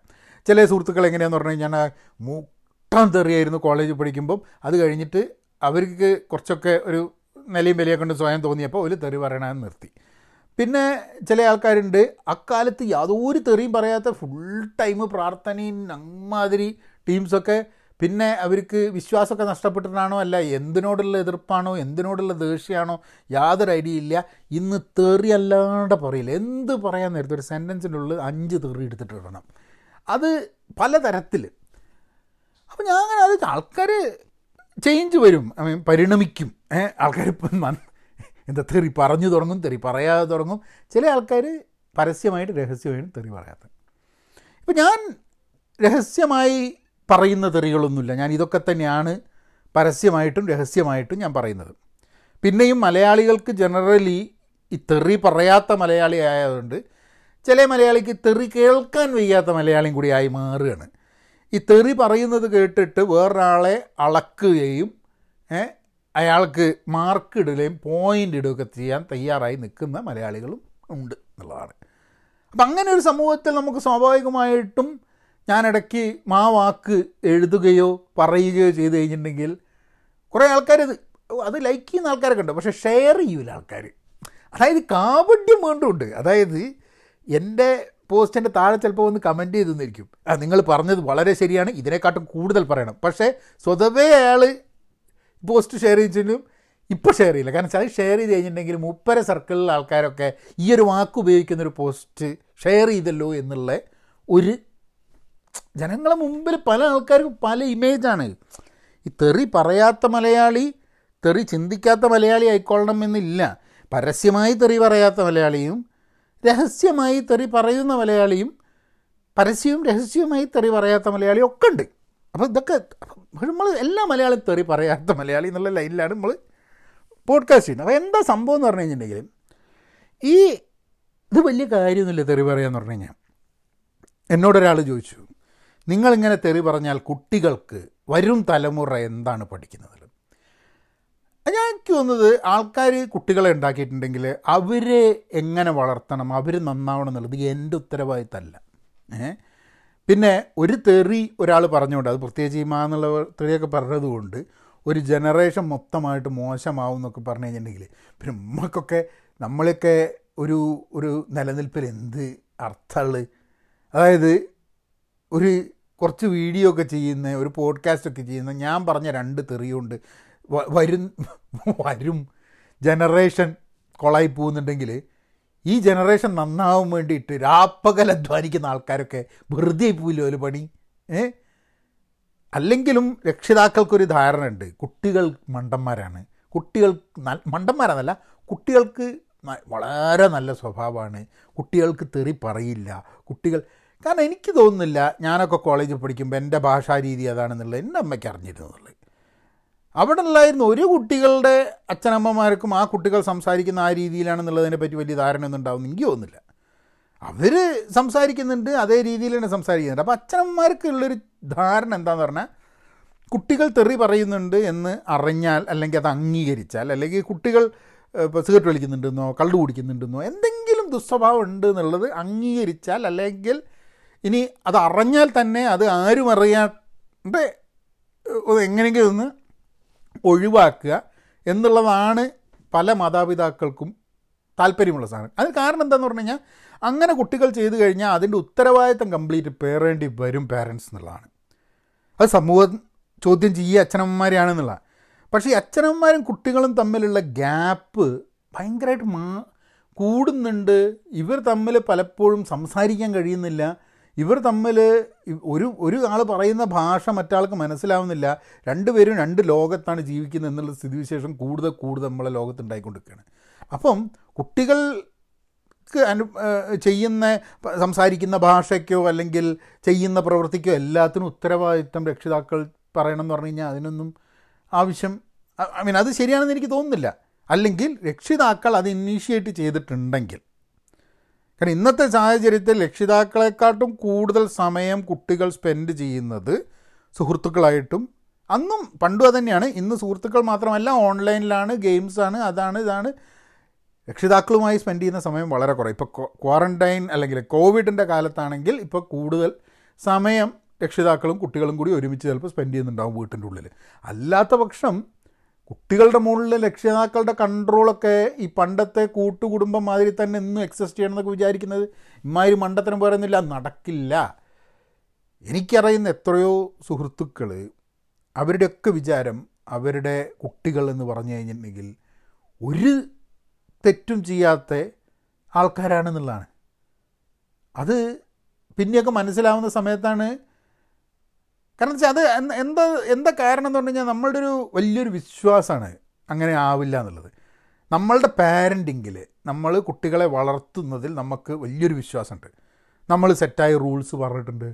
ചില സുഹൃത്തുക്കൾ എങ്ങനെയാണെന്ന് പറഞ്ഞു കഴിഞ്ഞാൽ മൂട്ടം തെറിയായിരുന്നു കോളേജിൽ പഠിക്കുമ്പം. അത് കഴിഞ്ഞിട്ട് അവർക്ക് കുറച്ചൊക്കെ ഒരു നിലയും വിലയൊക്കെ കൊണ്ട് സ്വയം തോന്നിയപ്പോൾ ഒരു തെറി പറയണമെന്ന് നിർത്തി. പിന്നെ ചില ആൾക്കാരുണ്ട് അക്കാലത്ത് യാതൊരു തെറിയും പറയാത്ത ഫുൾ ടൈം പ്രാർത്ഥനയും അമ്മാതിരി ടീംസൊക്കെ പിന്നെ അവർക്ക് വിശ്വാസമൊക്കെ നഷ്ടപ്പെട്ടിട്ടാണോ അല്ല എന്തിനോടുള്ള എതിർപ്പാണോ? എന്തിനോടുള്ള ദേഷ്യമാണോ? യാതൊരു ഐഡിയ ഇല്ല. ഇന്ന് തെറി അല്ലാണ്ട് പറയില്ല. എന്ത് പറയാൻ നേരത്തെ ഒരു സെന്റൻസിന്റെ ഉള്ളിൽ അഞ്ച് തെറി എടുത്തിട്ട് ഇടണം. അത് പലതരത്തിൽ അപ്പോൾ ഞാൻ അങ്ങനെ അത് ആൾക്കാർ ചേഞ്ച് വരും. പരിണമിക്കും. ആൾക്കാർ എന്താ തെറി പറഞ്ഞു തുടങ്ങും തെറി പറയാതെ തുടങ്ങും. ചില ആൾക്കാർ പരസ്യമായിട്ട് രഹസ്യമായിട്ട് തെറി പറയാത്ത ഇപ്പം ഞാൻ രഹസ്യമായി പറയുന്ന തെറികളൊന്നുമില്ല. ഞാൻ ഇതൊക്കെ തന്നെയാണ് പരസ്യമായിട്ടും രഹസ്യമായിട്ടും ഞാൻ പറയുന്നത്. പിന്നെയും മലയാളികൾക്ക് ജനറലി ഈ തെറി പറയാത്ത മലയാളി ആയതുകൊണ്ട് ചില മലയാളിക്ക് തെറി കേൾക്കാൻ വയ്യാത്ത മലയാളിയും കൂടി ആയി മാറുകയാണ്. ഈ തെറി പറയുന്നത് കേട്ടിട്ട് വേറൊരാളെ അളക്കുകയും അയാൾക്ക് മാർക്ക് ഇടുകയും പോയിന്റ് ഇടുകയൊക്കെ ചെയ്യാൻ തയ്യാറായി നിൽക്കുന്ന മലയാളികളും ഉണ്ട് എന്നുള്ളതാണ്. അപ്പം അങ്ങനെ ഒരു സമൂഹത്തിൽ നമുക്ക് സ്വാഭാവികമായിട്ടും ഞാനിടയ്ക്ക് മാ വാക്ക് എഴുതുകയോ പറയുകയോ ചെയ്ത് കഴിഞ്ഞിട്ടുണ്ടെങ്കിൽ കുറേ ആൾക്കാർ അത് അത് ലൈക്ക് ചെയ്യുന്ന ആൾക്കാരൊക്കെ ഉണ്ട്. പക്ഷേ ഷെയർ ചെയ്യൂല ആൾക്കാർ അതായത് കാപഡ്യം വീണ്ടും ഉണ്ട്. അതായത് എന്റെ പോസ്റ്റിന്റെ താഴെ ചിലപ്പോൾ ഒന്ന് കമന്റ് ചെയ്തു തന്നിരിക്കും ആ നിങ്ങൾ പറഞ്ഞത് വളരെ ശരിയാണ്. ഇതിനെക്കാട്ടും കൂടുതൽ പറയണം. പക്ഷേ സ്വതവേ അയാൾ പോസ്റ്റ് ഷെയർ ചെയ്തിട്ടും ഇപ്പോൾ ഷെയർ ചെയ്യില്ല. കാരണം അത് ഷെയർ ചെയ്ത് കഴിഞ്ഞിട്ടുണ്ടെങ്കിൽ മുപ്പര സർക്കിളിലെ ആൾക്കാരൊക്കെ ഈ ഒരു വാക്ക് ഉപയോഗിക്കുന്ന ഒരു പോസ്റ്റ് ഷെയർ ചെയ്തല്ലോ എന്നുള്ള ഒരു ജനങ്ങളെ മുമ്പിൽ പല ആൾക്കാർക്കും പല ഇമേജാണ് ഈ തെറി പറയാത്ത മലയാളി തെറി ചിന്തിക്കാത്ത മലയാളി ആയിക്കൊള്ളണം എന്നില്ല. പരസ്യമായി തെറി പറയാത്ത മലയാളിയും രഹസ്യമായി തെറി പറയുന്ന മലയാളിയും പരസ്യവും രഹസ്യവുമായി തെറി പറയാത്ത മലയാളിയും ഒക്കെ ഉണ്ട്. അപ്പോൾ ഇതൊക്കെ നമ്മൾ എല്ലാ മലയാളി തെറി പറയാത്ത മലയാളി എന്നുള്ള ലൈനിലാണ് നമ്മൾ പോഡ്കാസ്റ്റ് ചെയ്യുന്നത്. അപ്പോൾ എന്താ സംഭവം എന്ന് പറഞ്ഞു കഴിഞ്ഞിട്ടുണ്ടെങ്കിൽ ഈ ഇത് വലിയ കാര്യമൊന്നുമില്ല തെറി പറയാന്ന് പറഞ്ഞു കഴിഞ്ഞാൽ. എന്നോടൊരാൾ ചോദിച്ചു നിങ്ങളിങ്ങനെ തെറി പറഞ്ഞാൽ കുട്ടികൾക്ക് വരും തലമുറ എന്താണ് പഠിക്കുന്നത്? എനിക്ക് തോന്നുന്നത് ആൾക്കാർ കുട്ടികളെ ഉണ്ടാക്കിയിട്ടുണ്ടെങ്കിൽ അവരെ എങ്ങനെ വളർത്തണം അവർ നന്നാവണം എന്നുള്ളത് എന്റെ ഉത്തരവാദിത്തമല്ല. പിന്നെ ഒരു തെറി ഒരാൾ പറഞ്ഞുകൊണ്ട് അത് പ്രത്യേകിച്ച് ഈ മാന്നുള്ള തെറിയൊക്കെ പറഞ്ഞതുകൊണ്ട് ഒരു ജനറേഷൻ മൊത്തമായിട്ട് മോശമാവും എന്നൊക്കെ പറഞ്ഞു കഴിഞ്ഞിട്ടുണ്ടെങ്കിൽ പിന്നെ നമ്മൾക്കൊക്കെ നമ്മളൊക്കെ ഒരു ഒരു നിലനിൽപ്പിൽ എന്ത് അർത്ഥമുള്ളത്? അതായത് ഒരു കുറച്ച് വീഡിയോ ഒക്കെ ചെയ്യുന്ന ഒരു പോഡ്കാസ്റ്റ് ഒക്കെ ചെയ്യുന്ന ഞാൻ പറഞ്ഞ രണ്ട് തെറിയുണ്ട്. വരും വരും. ജനറേഷൻ കൊളായി പോകുന്നുണ്ടെങ്കിൽ ഈ ജനറേഷൻ നന്നാവാൻ വേണ്ടിയിട്ട് രാപ്പകൽ അധ്വാനിക്കുന്ന ആൾക്കാരൊക്കെ വെറുതെ പോയില്ലോ ഒരു പണി? ഏ? അല്ലെങ്കിലും രക്ഷിതാക്കൾക്കൊരു ധാരണ ഉണ്ട് കുട്ടികൾ മണ്ടന്മാരാണ്. കുട്ടികൾ മണ്ടന്മാരാണെന്നല്ല കുട്ടികൾക്ക് വളരെ നല്ല സ്വഭാവമാണ്. കുട്ടികൾക്ക് തെറി പറയില്ല. കുട്ടികൾ കാരണം എനിക്ക് തോന്നുന്നില്ല ഞാനൊക്കെ കോളേജിൽ പഠിക്കുമ്പോൾ എന്റെ ഭാഷാരീതി അതാണെന്നുള്ളത് എന്റെ അമ്മയ്ക്ക് അറിഞ്ഞിരുന്നുള്ളത് അവിടെ ഉള്ളായിരുന്നു ഒരു കുട്ടികളുടെ അച്ഛനമ്മമാർക്കും ആ കുട്ടികൾ സംസാരിക്കുന്ന ആ രീതിയിലാണെന്നുള്ളതിനെ പറ്റി വലിയ ധാരണയൊന്നും ഉണ്ടാവും എനിക്ക് തോന്നുന്നില്ല. അവർ സംസാരിക്കുന്നുണ്ട് അതേ രീതിയിൽ തന്നെ സംസാരിക്കുന്നുണ്ട്. അപ്പോൾ അച്ഛനമ്മമാർക്കുള്ളൊരു ധാരണ എന്താന്ന് പറഞ്ഞാൽ കുട്ടികൾ തെറി പറയുന്നുണ്ട് എന്ന് അറിഞ്ഞാൽ അല്ലെങ്കിൽ അത് അംഗീകരിച്ചാൽ അല്ലെങ്കിൽ കുട്ടികൾ ഇപ്പോൾ സിഗരറ്റ് വലിക്കുന്നുണ്ടെന്നോ കള്ളു കുടിക്കുന്നുണ്ടെന്നോ എന്തെങ്കിലും ദുസ്വഭാവം ഉണ്ട് എന്നുള്ളത് അംഗീകരിച്ചാൽ അല്ലെങ്കിൽ ഇനി അത് അറിഞ്ഞാൽ തന്നെ അത് ആരും അറിയാണ്ട് എങ്ങനെയെങ്കിലും ഒന്ന് ഒഴിവാക്കുക എന്നുള്ളതാണ് പല മാതാപിതാക്കൾക്കും താല്പര്യമുള്ള സാധനം. അതിന് കാരണം എന്താണെന്ന് പറഞ്ഞു കഴിഞ്ഞാൽ അങ്ങനെ കുട്ടികൾ ചെയ്തു കഴിഞ്ഞാൽ അതിന്റെ ഉത്തരവാദിത്തം കംപ്ലീറ്റ് പേറേണ്ടി വരും പേരൻസ് എന്നുള്ളതാണ്. അത് സമൂഹം ചോദ്യം ചെയ്യുക അച്ഛനമ്മമാരെയാണെന്നുള്ള പക്ഷേ ഈ അച്ഛനമ്മമാരും കുട്ടികളും തമ്മിലുള്ള ഗ്യാപ്പ് ഭയങ്കരമായിട്ട് മാ കൂടുന്നുണ്ട്. ഇവർ തമ്മിൽ പലപ്പോഴും സംസാരിക്കാൻ കഴിയുന്നില്ല. ഇവർ തമ്മിൽ ഒരു ഒരു ആൾ പറയുന്ന ഭാഷ മറ്റാൾക്ക് മനസ്സിലാവുന്നില്ല. രണ്ടുപേരും രണ്ട് ലോകത്താണ് ജീവിക്കുന്നത് എന്നുള്ള സ്ഥിതിവിശേഷം കൂടുതൽ കൂടുതൽ നമ്മളെ ലോകത്തുണ്ടായിക്കൊണ്ടിരിക്കുകയാണ് അപ്പം കുട്ടികൾക്ക് അനു ചെയ്യുന്ന സംസാരിക്കുന്ന ഭാഷയ്ക്കോ അല്ലെങ്കിൽ ചെയ്യുന്ന പ്രവൃത്തിക്കോ എല്ലാത്തിനും ഉത്തരവാദിത്തം രക്ഷിതാക്കൾ പറയണം എന്ന് പറഞ്ഞു കഴിഞ്ഞാൽ അതിനൊന്നും ആവശ്യം ഐ മീൻ അത് ശരിയാണെന്ന് എനിക്ക് തോന്നുന്നില്ല. അല്ലെങ്കിൽ രക്ഷിതാക്കൾ അത് ഇനീഷ്യേറ്റ് ചെയ്തിട്ടുണ്ടെങ്കിൽ കാരണം ഇന്നത്തെ സാഹചര്യത്തിൽ രക്ഷിതാക്കളെക്കാട്ടും കൂടുതൽ സമയം കുട്ടികൾ സ്പെൻഡ് ചെയ്യുന്നത് സുഹൃത്തുക്കളായിട്ടും അന്നും പണ്ടും അതുതന്നെയാണ് ഇന്ന് സുഹൃത്തുക്കൾ മാത്രമല്ല ഓൺലൈനിലാണ് ഗെയിംസാണ് അതാണ് ഇതാണ്. രക്ഷിതാക്കളുമായി സ്പെൻഡ് ചെയ്യുന്ന സമയം വളരെ കുറവ്. ഇപ്പോൾ ക്വാറന്റൈൻ അല്ലെങ്കിൽ കോവിഡിന്റെ കാലത്താണെങ്കിൽ ഇപ്പോൾ കൂടുതൽ സമയം രക്ഷിതാക്കളും കുട്ടികളും കൂടി ഒരുമിച്ച് ചിലപ്പോൾ സ്പെൻഡ് ചെയ്യുന്നുണ്ടാവും വീട്ടിന്റെ ഉള്ളിൽ അല്ലാത്ത പക്ഷം കുട്ടികളുടെ മുകളിൽ രക്ഷിതാക്കളുടെ കൺട്രോളൊക്കെ ഈ പണ്ടത്തെ കൂട്ടുകുടുംബം മാതിരി തന്നെ ഇന്നും എക്സിസ്റ്റ് ചെയ്യണമെന്നൊക്കെ വിചാരിക്കുന്നത് ഇമാതിരി മണ്ടത്തരം പറയുന്നില്ല നടക്കില്ല. എനിക്കറിയുന്ന എത്രയോ സുഹൃത്തുക്കൾ അവരുടെയൊക്കെ വിചാരം അവരുടെ കുട്ടികൾ എന്ന് പറഞ്ഞു കഴിഞ്ഞിട്ടുണ്ടെങ്കിൽ ഒരു തെറ്റും ചെയ്യാത്ത ആൾക്കാരാണെന്നുള്ളതാണ് അത് പിന്നെയൊക്കെ മനസ്സിലാവുന്ന സമയത്താണ് കാരണം വെച്ചാൽ അത് എന്താ എന്താ കാരണം എന്ന് പറഞ്ഞു കഴിഞ്ഞാൽ നമ്മളുടെ ഒരു വലിയൊരു വിശ്വാസമാണ് അങ്ങനെ ആവില്ല എന്നുള്ളത്. നമ്മളുടെ പാരന്റിങ്ങിൽ നമ്മൾ കുട്ടികളെ വളർത്തുന്നതിൽ നമുക്ക് വലിയൊരു വിശ്വാസമുണ്ട് നമ്മൾ സെറ്റായ റൂൾസ് പറഞ്ഞിട്ടുണ്ട്.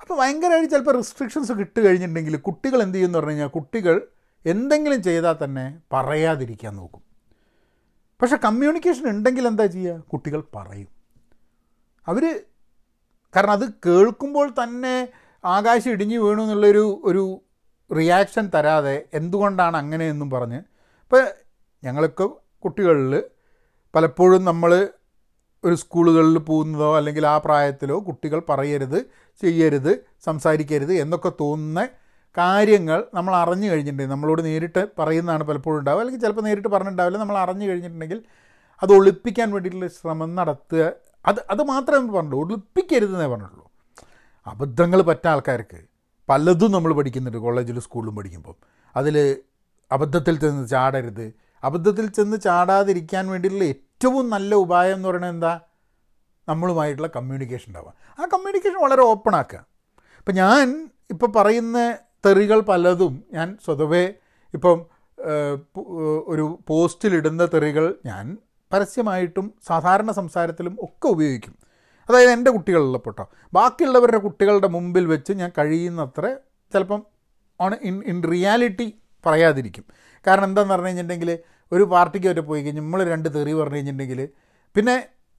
അപ്പോൾ ഭയങ്കരമായിട്ട് ചിലപ്പോൾ റെസ്ട്രിക്ഷൻസ് കിട്ടി കഴിഞ്ഞിട്ടുണ്ടെങ്കിൽ കുട്ടികൾ എന്ത് ചെയ്യുമെന്ന് പറഞ്ഞു കഴിഞ്ഞാൽ കുട്ടികൾ എന്തെങ്കിലും ചെയ്താൽ തന്നെ പറയാതിരിക്കാൻ നോക്കും. പക്ഷേ കമ്മ്യൂണിക്കേഷൻ ഉണ്ടെങ്കിൽ എന്താ ചെയ്യുക കുട്ടികൾ പറയും. അവർ കാരണം അത് കേൾക്കുമ്പോൾ തന്നെ ആകാശം ഇടിഞ്ഞു വീണു എന്നുള്ളൊരു ഒരു റിയാക്ഷൻ തരാതെ എന്തുകൊണ്ടാണ് അങ്ങനെയെന്നും പറഞ്ഞ് ഇപ്പോൾ ഞങ്ങൾക്ക് കുട്ടികളിൽ പലപ്പോഴും നമ്മൾ ഒരു സ്കൂളുകളിൽ പോകുന്നതോ അല്ലെങ്കിൽ ആ പ്രായത്തിലോ കുട്ടികൾ പറയരുത് ചെയ്യരുത് സംസാരിക്കരുത് എന്നൊക്കെ തോന്നുന്ന കാര്യങ്ങൾ നമ്മൾ അറിഞ്ഞു കഴിഞ്ഞിട്ടുണ്ടെങ്കിൽ നമ്മളോട് നേരിട്ട് പറയുന്നതാണ് പലപ്പോഴും ഉണ്ടാവുക. അല്ലെങ്കിൽ ചിലപ്പോൾ നേരിട്ട് പറഞ്ഞിട്ടുണ്ടാവില്ല നമ്മൾ അറിഞ്ഞു കഴിഞ്ഞിട്ടുണ്ടെങ്കിൽ അത് ഒളിപ്പിക്കാൻ വേണ്ടിയിട്ടുള്ള ശ്രമം നടത്തുക. അത് അത് മാത്രമേ പറഞ്ഞുള്ളൂ. ഒളിപ്പിക്കരുതെന്നേ പറഞ്ഞുള്ളൂ. അബദ്ധങ്ങൾ പറ്റുന്ന ആൾക്കാർക്ക്. പലതും നമ്മൾ പഠിക്കുന്നുണ്ട് കോളേജിലും സ്കൂളിലും പഠിക്കുമ്പം. അതിൽ അബദ്ധത്തിൽ ചെന്ന് ചാടരുത്. അബദ്ധത്തിൽ ചെന്ന് ചാടാതിരിക്കാൻ വേണ്ടിയിട്ടുള്ള ഏറ്റവും നല്ല ഉപായം എന്ന് പറയുന്നത് എന്താ? നമ്മളുമായിട്ടുള്ള കമ്മ്യൂണിക്കേഷൻ ഉണ്ടാവുക. ആ കമ്മ്യൂണിക്കേഷൻ വളരെ ഓപ്പൺ ആക്കുക. ഇപ്പം ഞാൻ ഇപ്പോൾ പറയുന്ന തെറികൾ പലതും ഞാൻ സ്വതവേ ഇപ്പം ഒരു പോസ്റ്റിലിടുന്ന തെറികൾ ഞാൻ പരസ്യമായിട്ടും സാധാരണ സംസാരത്തിലും ഒക്കെ ഉപയോഗിക്കും. അതായത് എന്റെ കുട്ടികളുള്ള കേട്ടോ ബാക്കിയുള്ളവരുടെ കുട്ടികളുടെ മുമ്പിൽ വെച്ച് ഞാൻ കഴിയുന്നത്ര ചിലപ്പം ഓൺ ഇൻ ഇൻ റിയാലിറ്റി പറയാതിരിക്കും. കാരണം എന്താണെന്ന് പറഞ്ഞു കഴിഞ്ഞിട്ടുണ്ടെങ്കിൽ ഒരു പാർട്ടിക്ക് വരെ പോയി കഴിഞ്ഞാൽ നമ്മൾ രണ്ട് തെറി പറഞ്ഞു കഴിഞ്ഞിട്ടുണ്ടെങ്കിൽ പിന്നെ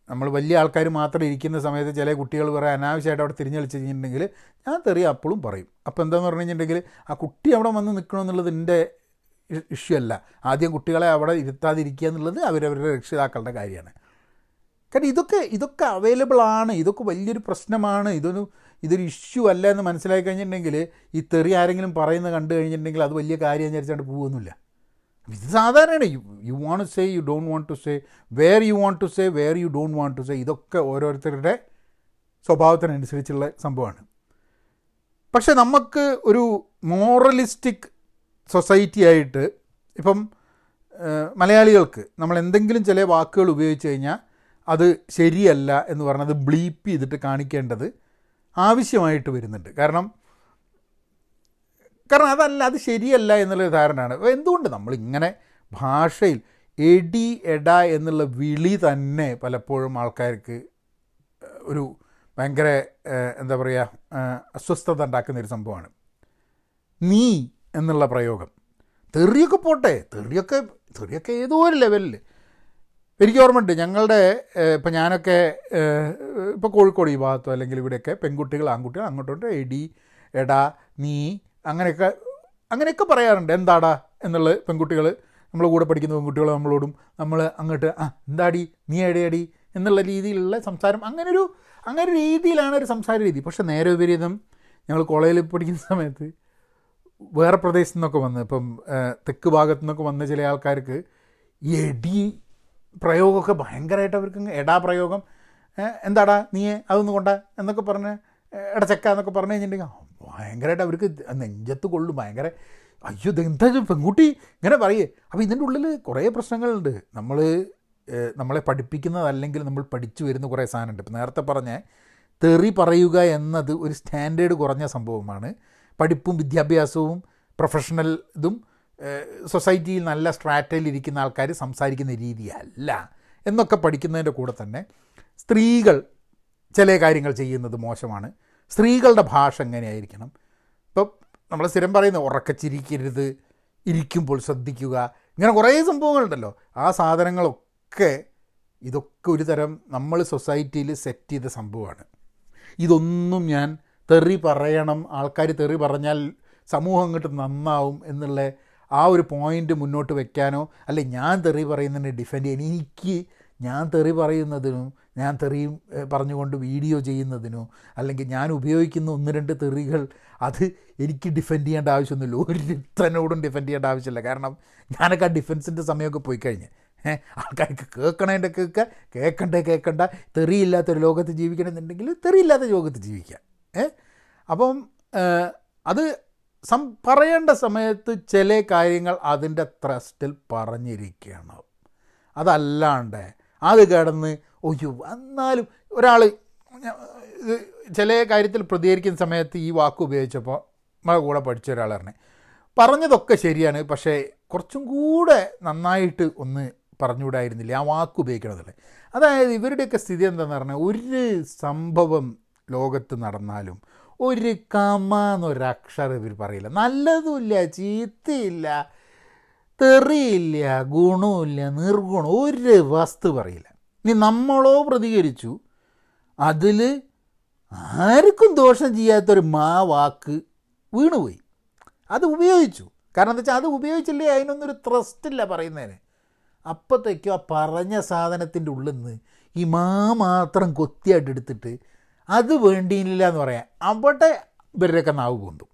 നമ്മൾ വലിയ ആൾക്കാർ മാത്രം ഇരിക്കുന്ന സമയത്ത് ചില കുട്ടികൾ വേറെ അനാവശ്യമായിട്ട് അവിടെ തിരിഞ്ഞു കളിച്ച് കഴിഞ്ഞിട്ടുണ്ടെങ്കിൽ ഞാൻ തെറി അപ്പോഴും പറയും. അപ്പോൾ എന്താണെന്ന് പറഞ്ഞു കഴിഞ്ഞിട്ടുണ്ടെങ്കിൽ ആ കുട്ടി അവിടെ വന്ന് നിൽക്കണമെന്നുള്ളത് എന്റെ ഇഷ്യൂ അല്ല. ആദ്യം കുട്ടികളെ അവിടെ ഇരുത്താതിരിക്കുക എന്നുള്ളത് അവരവരുടെ രക്ഷിതാക്കളുടെ കാര്യമാണ്. കാരണം ഇതൊക്കെ ഇതൊക്കെ അവൈലബിൾ ആണ്. ഇതൊക്കെ വലിയൊരു പ്രശ്നമാണ്. ഇതൊരു ഇതൊരു ഇഷ്യൂ അല്ല എന്ന് മനസ്സിലാക്കി കഴിഞ്ഞിട്ടുണ്ടെങ്കിൽ ഈ തെറി ആരെങ്കിലും പറയുന്നത് കണ്ടു കഴിഞ്ഞിട്ടുണ്ടെങ്കിൽ അത് വലിയ കാര്യം വിചാരിച്ചാണ്ട് പോകുന്നില്ല ഇത് സാധാരണയാണ്. You you want say you don't want to say where you want to say where you don't want to say ഇതൊക്കെ ഓരോരുത്തരുടെ സ്വഭാവത്തിനനുസരിച്ചുള്ള സംഭവമാണ്. പക്ഷെ നമുക്ക് ഒരു മോറലിസ്റ്റിക് സൊസൈറ്റി ആയിട്ട് ഇപ്പം മലയാളികൾക്ക് നമ്മൾ എന്തെങ്കിലും ചില വാക്കുകൾ ഉപയോഗിച്ച് കഴിഞ്ഞാൽ അത് ശരിയല്ല എന്ന് പറഞ്ഞത് ബ്ലീപ്പ് ചെയ്തിട്ട് കാണിക്കേണ്ടത് ആവശ്യമായിട്ട് വരുന്നുണ്ട്. കാരണം കാരണം അതല്ല അത് ശരിയല്ല എന്നുള്ളൊരു ധാരണയാണ്. എന്തുകൊണ്ട് നമ്മളിങ്ങനെ ഭാഷയിൽ എടി എട എന്നുള്ള വിളി തന്നെ പലപ്പോഴും ആൾക്കാർക്ക് ഒരു ഭയങ്കര എന്താ പറയുക അസ്വസ്ഥത ഉണ്ടാക്കുന്ന ഒരു സംഭവമാണ്. നീ എന്നുള്ള പ്രയോഗം. തെറിയൊക്കെ പോട്ടെ. തെറിയൊക്കെ തെറിയൊക്കെ ഏതോ ഒരു ലെവലിൽ എനിക്ക് ഓർമ്മയുണ്ട് ഞങ്ങളുടെ ഇപ്പം ഞാനൊക്കെ ഇപ്പോൾ കോഴിക്കോട് ഈ ഭാഗത്തോ അല്ലെങ്കിൽ ഇവിടെയൊക്കെ പെൺകുട്ടികൾ ആൺകുട്ടികൾ അങ്ങോട്ടോട്ട് എടി എടാ നീ അങ്ങനെയൊക്കെ അങ്ങനെയൊക്കെ പറയാറുണ്ട്. എന്താടാ എന്നുള്ള പെൺകുട്ടികൾ നമ്മൾ കൂടെ പഠിക്കുന്ന പെൺകുട്ടികൾ നമ്മളോടും നമ്മൾ അങ്ങോട്ട് ആ എന്താടി? നീ എടയടി എന്നുള്ള രീതിയിലുള്ള സംസാരം. അങ്ങനൊരു അങ്ങനെ രീതിയിലാണ് ഒരു സംസാര രീതി. പക്ഷെ നേരെ വിപരീതം ഞങ്ങൾ കോളേജിൽ പഠിക്കുന്ന സമയത്ത് വേറെ പ്രദേശത്തു നിന്നൊക്കെ വന്ന് ഇപ്പം തെക്ക് ഭാഗത്തു നിന്നൊക്കെ വന്ന ചില ആൾക്കാർക്ക് എടി പ്രയോഗമൊക്കെ ഭയങ്കരമായിട്ട് അവർക്ക് എടാ പ്രയോഗം. എന്താടാ നീ അതൊന്നും കൊണ്ട എന്നൊക്കെ പറഞ്ഞ് എടച്ചക്ക എന്നൊക്കെ പറഞ്ഞു കഴിഞ്ഞിട്ടുണ്ടെങ്കിൽ ഭയങ്കരമായിട്ട് അവർക്ക് നെഞ്ചത്ത് കൊള്ളും ഭയങ്കര അയ്യോ എന്താ പെൺകുട്ടി? ഇങ്ങനെ പറയേ. അപ്പോൾ ഇതിന്റെ ഉള്ളിൽ കുറേ പ്രശ്നങ്ങളുണ്ട്. നമ്മൾ നമ്മളെ പഠിപ്പിക്കുന്നതല്ലെങ്കിൽ നമ്മൾ പഠിച്ചു വരുന്ന കുറേ സാധനമുണ്ട്. ഇപ്പം നേരത്തെ പറഞ്ഞ തെറി പറയുക എന്നത് ഒരു സ്റ്റാൻഡേർഡ് കുറഞ്ഞ സംഭവമാണ്. പഠിപ്പും വിദ്യാഭ്യാസവും പ്രൊഫഷണൽ ഇതും സൊസൈറ്റിയിൽ നല്ല സ്ട്രാറ്റയിൽ ഇരിക്കുന്ന ആൾക്കാർ സംസാരിക്കുന്ന രീതിയല്ല എന്നൊക്കെ പഠിക്കുന്നതിന്റെ കൂടെ തന്നെ സ്ത്രീകൾ ചില കാര്യങ്ങൾ ചെയ്യുന്നത് മോശമാണ്. സ്ത്രീകളുടെ ഭാഷ എങ്ങനെയായിരിക്കണം? ഇപ്പം നമ്മൾ സ്ഥിരം പറയുന്നത് ഉറക്കച്ചിരിക്കരുത് ഇരിക്കുമ്പോൾ ശ്രദ്ധിക്കുക ഇങ്ങനെ കുറേ സംഭവങ്ങളുണ്ടല്ലോ. ആ സാധനങ്ങളൊക്കെ ഇതൊക്കെ ഒരു തരം നമ്മൾ സൊസൈറ്റിയിൽ സെറ്റ് ചെയ്ത സംഭവമാണ്. ഇതൊന്നും ഞാൻ തെറി പറയണം ആൾക്കാർ തെറി പറഞ്ഞാൽ സമൂഹം അങ്ങോട്ട് നന്നാവും എന്നുള്ള ആ ഒരു പോയിന്റ് മുന്നോട്ട് വെക്കാനോ അല്ലെ ഞാൻ തെറി പറയുന്നതിനെ ഡിഫെൻഡ് ചെയ്യാൻ എനിക്ക് ഞാൻ തെറി പറയുന്നതിനും ഞാൻ തെറിയും പറഞ്ഞുകൊണ്ട് വീഡിയോ ചെയ്യുന്നതിനോ അല്ലെങ്കിൽ ഞാൻ ഉപയോഗിക്കുന്ന ഒന്ന് രണ്ട് തെറികൾ അത് എനിക്ക് ഡിഫെൻഡ് ചെയ്യേണ്ട ആവശ്യമൊന്നുമില്ല. ഒരുത്തനോടും ഡിഫെൻഡ് ചെയ്യേണ്ട ആവശ്യമില്ല. കാരണം ഞാനൊക്കെ ആ ഡിഫെൻസിന്റെ സമയമൊക്കെ പോയി കഴിഞ്ഞ്. ആൾക്കാർക്ക് കേൾക്കണേന്റെ കേൾക്കുക കേൾക്കണ്ടേ കേൾക്കണ്ട തെറിയില്ലാത്തൊരു ലോകത്ത് ജീവിക്കണമെന്നുണ്ടെങ്കിൽ തെറിയില്ലാത്ത ലോകത്ത് ജീവിക്കാം ഏഹ് അപ്പം അത് സം പറയേണ്ട സമയത്ത് ചില കാര്യങ്ങൾ അതിന്റെ ത്രസ്റ്റിൽ പറഞ്ഞിരിക്കണം. അതല്ലാണ്ട് അത് കിടന്ന് ഒയ്യോ എന്നാലും ഒരാൾ ചില കാര്യത്തിൽ പ്രതികരിക്കുന്ന സമയത്ത് ഈ വാക്ക് ഉപയോഗിച്ചപ്പോൾ നമ്മളെ കൂടെ പഠിച്ച ഒരാൾ പറഞ്ഞു. പറഞ്ഞതൊക്കെ ശരിയാണ് പക്ഷേ കുറച്ചും കൂടെ നന്നായിട്ട് ഒന്ന് പറഞ്ഞുകൂടായിരുന്നില്ല ആ വാക്ക് ഉപയോഗിക്കണതല്ലേ അതായത് ഇവരുടെയൊക്കെ സ്ഥിതി എന്താണെന്ന് പറഞ്ഞാൽ ഒരു സംഭവം ലോകത്ത് നടന്നാലും ഒരു കമ എന്നൊരക്ഷരം ഇവർ പറയില്ല. നല്ലതുമില്ല ചീത്തയില്ല തെറിയില്ല ഗുണമില്ല നിർഗുണം ഒരു വസ്തു പറയില്ല. ഇനി നമ്മളോ പ്രതികരിച്ചു അതിൽ ആർക്കും ദോഷം ചെയ്യാത്തൊരു മാ വാക്ക് വീണുപോയി. അത് ഉപയോഗിച്ചു. കാരണം എന്താ വെച്ചാൽ അത് ഉപയോഗിച്ചില്ലേ? അതിനൊന്നൊരു ത്രസ്റ്റില്ല പറയുന്നതിന്. അപ്പോഴത്തേക്കും ആ പറഞ്ഞ സാധനത്തിന്റെ ഉള്ളിൽ നിന്ന് ഈ മാ മാത്രം കൊത്തിയായിട്ട് എടുത്തിട്ട് അത് വേണ്ടിയില്ല എന്ന് പറയാം. അവിടെ ഇവരുടെയൊക്കെ നാവ് പൊന്തും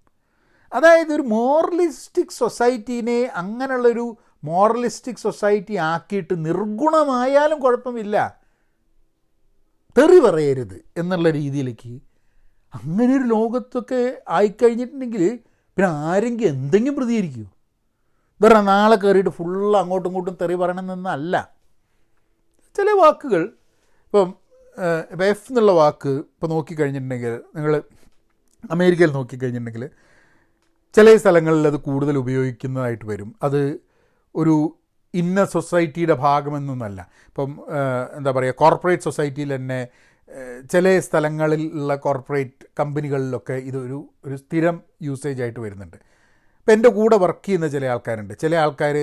അതായത് ഒരു മോറലിസ്റ്റിക് സൊസൈറ്റീനെ അങ്ങനെയുള്ളൊരു മോറലിസ്റ്റിക് സൊസൈറ്റി ആക്കിയിട്ട് നിർഗുണമായാലും കുഴപ്പമില്ല. തെറി പറയരുത് എന്നുള്ള രീതിയിലേക്ക് അങ്ങനെ ഒരു ലോകത്തൊക്കെ ആയിക്കഴിഞ്ഞിട്ടുണ്ടെങ്കിൽ പിന്നെ ആരെങ്കിലും എന്തെങ്കിലും പ്രതികരിക്കുമോ വേറെ നാളെ കയറിയിട്ട് ഫുള്ള് അങ്ങോട്ടും ഇങ്ങോട്ടും തെറി പറയണമെന്നല്ല. ചില വാക്കുകൾ ഇപ്പം ഇപ്പം എഫ് എന്നുള്ള വാക്ക് ഇപ്പോൾ നോക്കിക്കഴിഞ്ഞിട്ടുണ്ടെങ്കിൽ നിങ്ങൾ അമേരിക്കയിൽ നോക്കിക്കഴിഞ്ഞിട്ടുണ്ടെങ്കിൽ ചില സ്ഥലങ്ങളിൽ അത് കൂടുതൽ ഉപയോഗിക്കുന്നതായിട്ട് വരും. അത് ഒരു ഇന്ന സൊസൈറ്റിയുടെ ഭാഗമെന്നൊന്നല്ല. ഇപ്പം എന്താ പറയുക കോർപ്പറേറ്റ് സൊസൈറ്റിയിൽ തന്നെ ചില സ്ഥലങ്ങളിലുള്ള കോർപ്പറേറ്റ് കമ്പനികളിലൊക്കെ ഇതൊരു ഒരു സ്ഥിരം യൂസേജ് ആയിട്ട് വരുന്നുണ്ട്. ഇപ്പം എന്റെ കൂടെ വർക്ക് ചെയ്യുന്ന ചില ആൾക്കാരുണ്ട്. ചില ആൾക്കാർ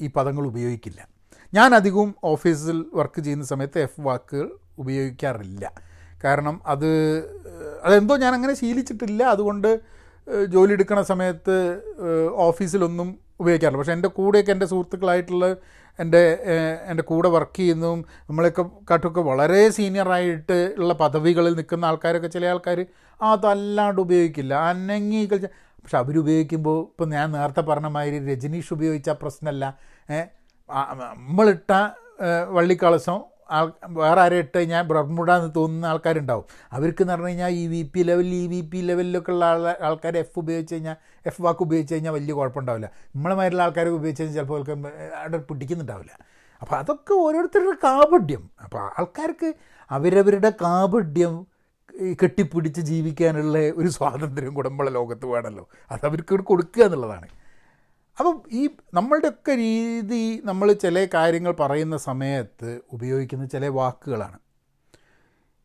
ഈ പദങ്ങൾ ഉപയോഗിക്കില്ല. ഞാൻ അധികവും ഓഫീസിൽ വർക്ക് ചെയ്യുന്ന സമയത്ത് എഫ് വാക്കുകൾ ഉപയോഗിക്കാറില്ല. കാരണം അത് അതെന്തോ ഞാൻ അങ്ങനെ ശീലിച്ചിട്ടില്ല. അതുകൊണ്ട് ജോലി എടുക്കുന്ന സമയത്ത് ഓഫീസിലൊന്നും ഉപയോഗിക്കാറില്ല. പക്ഷേ എന്റെ കൂടെയൊക്കെ എന്റെ സുഹൃത്തുക്കളായിട്ടുള്ള എന്റെ എന്റെ കൂടെ വർക്ക് ചെയ്യുന്നതും നമ്മളൊക്കെ കാട്ടൊക്കെ വളരെ സീനിയറായിട്ട് ഉള്ള പദവികളിൽ നിൽക്കുന്ന ആൾക്കാരൊക്കെ ചില ആൾക്കാർ അതല്ലാണ്ട് ഉപയോഗിക്കില്ല. അനങ്ങി പക്ഷെ അവരുപയോഗിക്കുമ്പോൾ ഇപ്പം ഞാൻ നേരത്തെ പറഞ്ഞ മാതിരി രജനീഷ് ഉപയോഗിച്ച പ്രശ്നമല്ല. നമ്മളിട്ട വള്ളിക്കളസം ആൾ വേറെ ആരെ ഇട്ട് കഴിഞ്ഞാൽ ബ്രഹ്മുട എന്ന് തോന്നുന്ന ആൾക്കാരുണ്ടാവും. അവർക്ക് എന്ന് പറഞ്ഞു കഴിഞ്ഞാൽ ഈ വി പി ലെവലിൽ ഈ വി പി ലെവലിലൊക്കെ ഉള്ള ആൾ ആൾക്കാർ എഫ് ഉപയോഗിച്ച് കഴിഞ്ഞാൽ എഫ് വാക്ക് ഉപയോഗിച്ച് കഴിഞ്ഞാൽ വലിയ കുഴപ്പമുണ്ടാവില്ല. നമ്മളെ മാതിരിയുള്ള ആൾക്കാരെ ഉപയോഗിച്ച് കഴിഞ്ഞാൽ ചിലപ്പോൾ അവിടെ പിടിക്കുന്നുണ്ടാവില്ല. അപ്പോൾ അതൊക്കെ ഓരോരുത്തരുടെ കാപഢ്യം അപ്പോൾ ആൾക്കാർക്ക് അവരവരുടെ കാപഢ്യം കെട്ടിപ്പിടിച്ച് ജീവിക്കാനുള്ള ഒരു സ്വാതന്ത്ര്യം കൂടെ നമ്മളെ ലോകത്ത് വേണമല്ലോ അത് അവർക്ക് കൊടുക്കുക എന്നുള്ളതാണ്. അപ്പം ഈ നമ്മളുടെയൊക്കെ രീതി നമ്മൾ ചില കാര്യങ്ങൾ പറയുന്ന സമയത്ത് ഉപയോഗിക്കുന്ന ചില വാക്കുകളാണ്.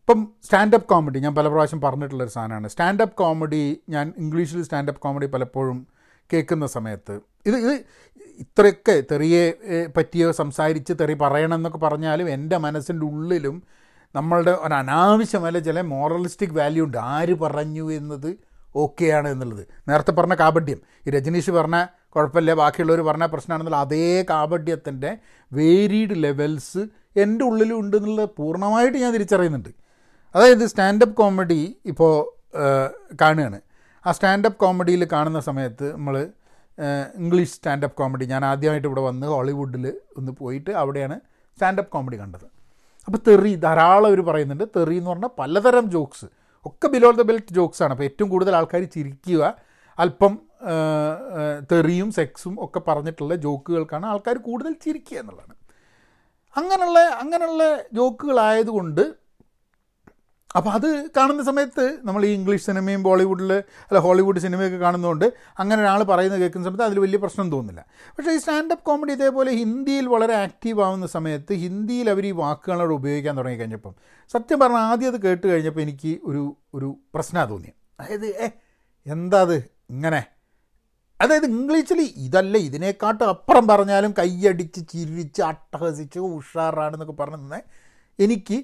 ഇപ്പം സ്റ്റാൻഡപ്പ് കോമഡി ഞാൻ പല പ്രാവശ്യം പറഞ്ഞിട്ടുള്ളൊരു സാധനമാണ്. സ്റ്റാൻഡപ്പ് കോമഡി ഞാൻ ഇംഗ്ലീഷിൽ സ്റ്റാൻഡപ്പ് കോമഡി പലപ്പോഴും കേൾക്കുന്ന സമയത്ത് ഇത് ഇത് ഇത്രയൊക്കെ തെറിയെ പറ്റിയോ സംസാരിച്ച് തെറി പറയണം എന്നൊക്കെ പറഞ്ഞാലും എന്റെ മനസ്സിന്റെ ഉള്ളിലും നമ്മളുടെ ഒരു അനാവശ്യമല്ല ചില മോറലിസ്റ്റിക് വാല്യൂ ഉണ്ട്. ആര് പറഞ്ഞു എന്നത് ഓക്കെയാണ് എന്നുള്ളത്. നേരത്തെ പറഞ്ഞ കാപഡ്യം ഈ രജനീഷ് പറഞ്ഞ കുഴപ്പമില്ല ബാക്കിയുള്ളവർ പറഞ്ഞ പ്രശ്നമാണെന്നുള്ള അതേ കാപഡ്യത്തിന്റെ വേരീഡ് ലെവൽസ് എന്റെ ഉള്ളിലും ഉണ്ട് എന്നുള്ളത് പൂർണമായിട്ട് ഞാൻ തിരിച്ചറിയുന്നുണ്ട്. അതായത് സ്റ്റാൻഡപ്പ് കോമഡി ഇപ്പോൾ കാണുകയാണ്. ആ സ്റ്റാൻഡപ്പ് കോമഡിയിൽ കാണുന്ന സമയത്ത് നമ്മൾ ഇംഗ്ലീഷ് സ്റ്റാൻഡപ്പ് കോമഡി ഞാൻ ആദ്യമായിട്ട് ഇവിടെ വന്ന് ഹോളിവുഡിൽ ഒന്ന് പോയിട്ട് അവിടെയാണ് സ്റ്റാൻഡപ്പ് കോമഡി കണ്ടത്. അപ്പോൾ തെറി ധാരാളം അവർ പറയുന്നുണ്ട്. തെറി എന്ന് പറഞ്ഞാൽ പലതരം ജോക്സ് ഒക്കെ ബിലോ ദ ബെൽറ്റ് ജോക്സാണ് അപ്പോൾ ഏറ്റവും കൂടുതൽ ആൾക്കാർ ചിരിക്കുക അല്പം തെറിയും സെക്സും ഒക്കെ പറഞ്ഞിട്ടുള്ള ജോക്കുകൾക്കാണ് ആൾക്കാർ കൂടുതൽ ചിരിക്കുക എന്നുള്ളതാണ്. അങ്ങനെയുള്ള അങ്ങനെയുള്ള ജോക്കുകളായതുകൊണ്ട് അപ്പോൾ അത് കാണുന്ന സമയത്ത് നമ്മൾ ഈ ഇംഗ്ലീഷ് സിനിമയും ബോളിവുഡിൽ അല്ല ഹോളിവുഡ് സിനിമയൊക്കെ കാണുന്നതുകൊണ്ട് അങ്ങനെ ഒരാൾ പറയുന്നത് കേൾക്കുന്ന സമയത്ത് അതിൽ വലിയ പ്രശ്നം തോന്നുന്നില്ല. പക്ഷേ ഈ സ്റ്റാൻഡപ്പ് കോമഡി ഇതേപോലെ ഹിന്ദിയിൽ വളരെ ആക്റ്റീവ് ആവുന്ന സമയത്ത് ഹിന്ദിയിൽ അവർ ഈ വാക്കുകളോട് ഉപയോഗിക്കാൻ തുടങ്ങി കഴിഞ്ഞപ്പം സത്യം പറഞ്ഞാൽ ആദ്യം അത് കേട്ട് കഴിഞ്ഞപ്പോൾ എനിക്ക് ഒരു ഒരു പ്രശ്നമാണ് തോന്നിയത് അതായത് ഏ എന്താ അത്? ഇങ്ങനെ? അതായത് ഇംഗ്ലീഷിൽ ഇതല്ല ഇതിനെക്കാട്ടും അപ്പുറം പറഞ്ഞാലും കൈയടിച്ച് ചിരിച്ച് അട്ടഹസിച്ച് ഉഷാറാണെന്നൊക്കെ പറഞ്ഞു തന്നെ എനിക്ക്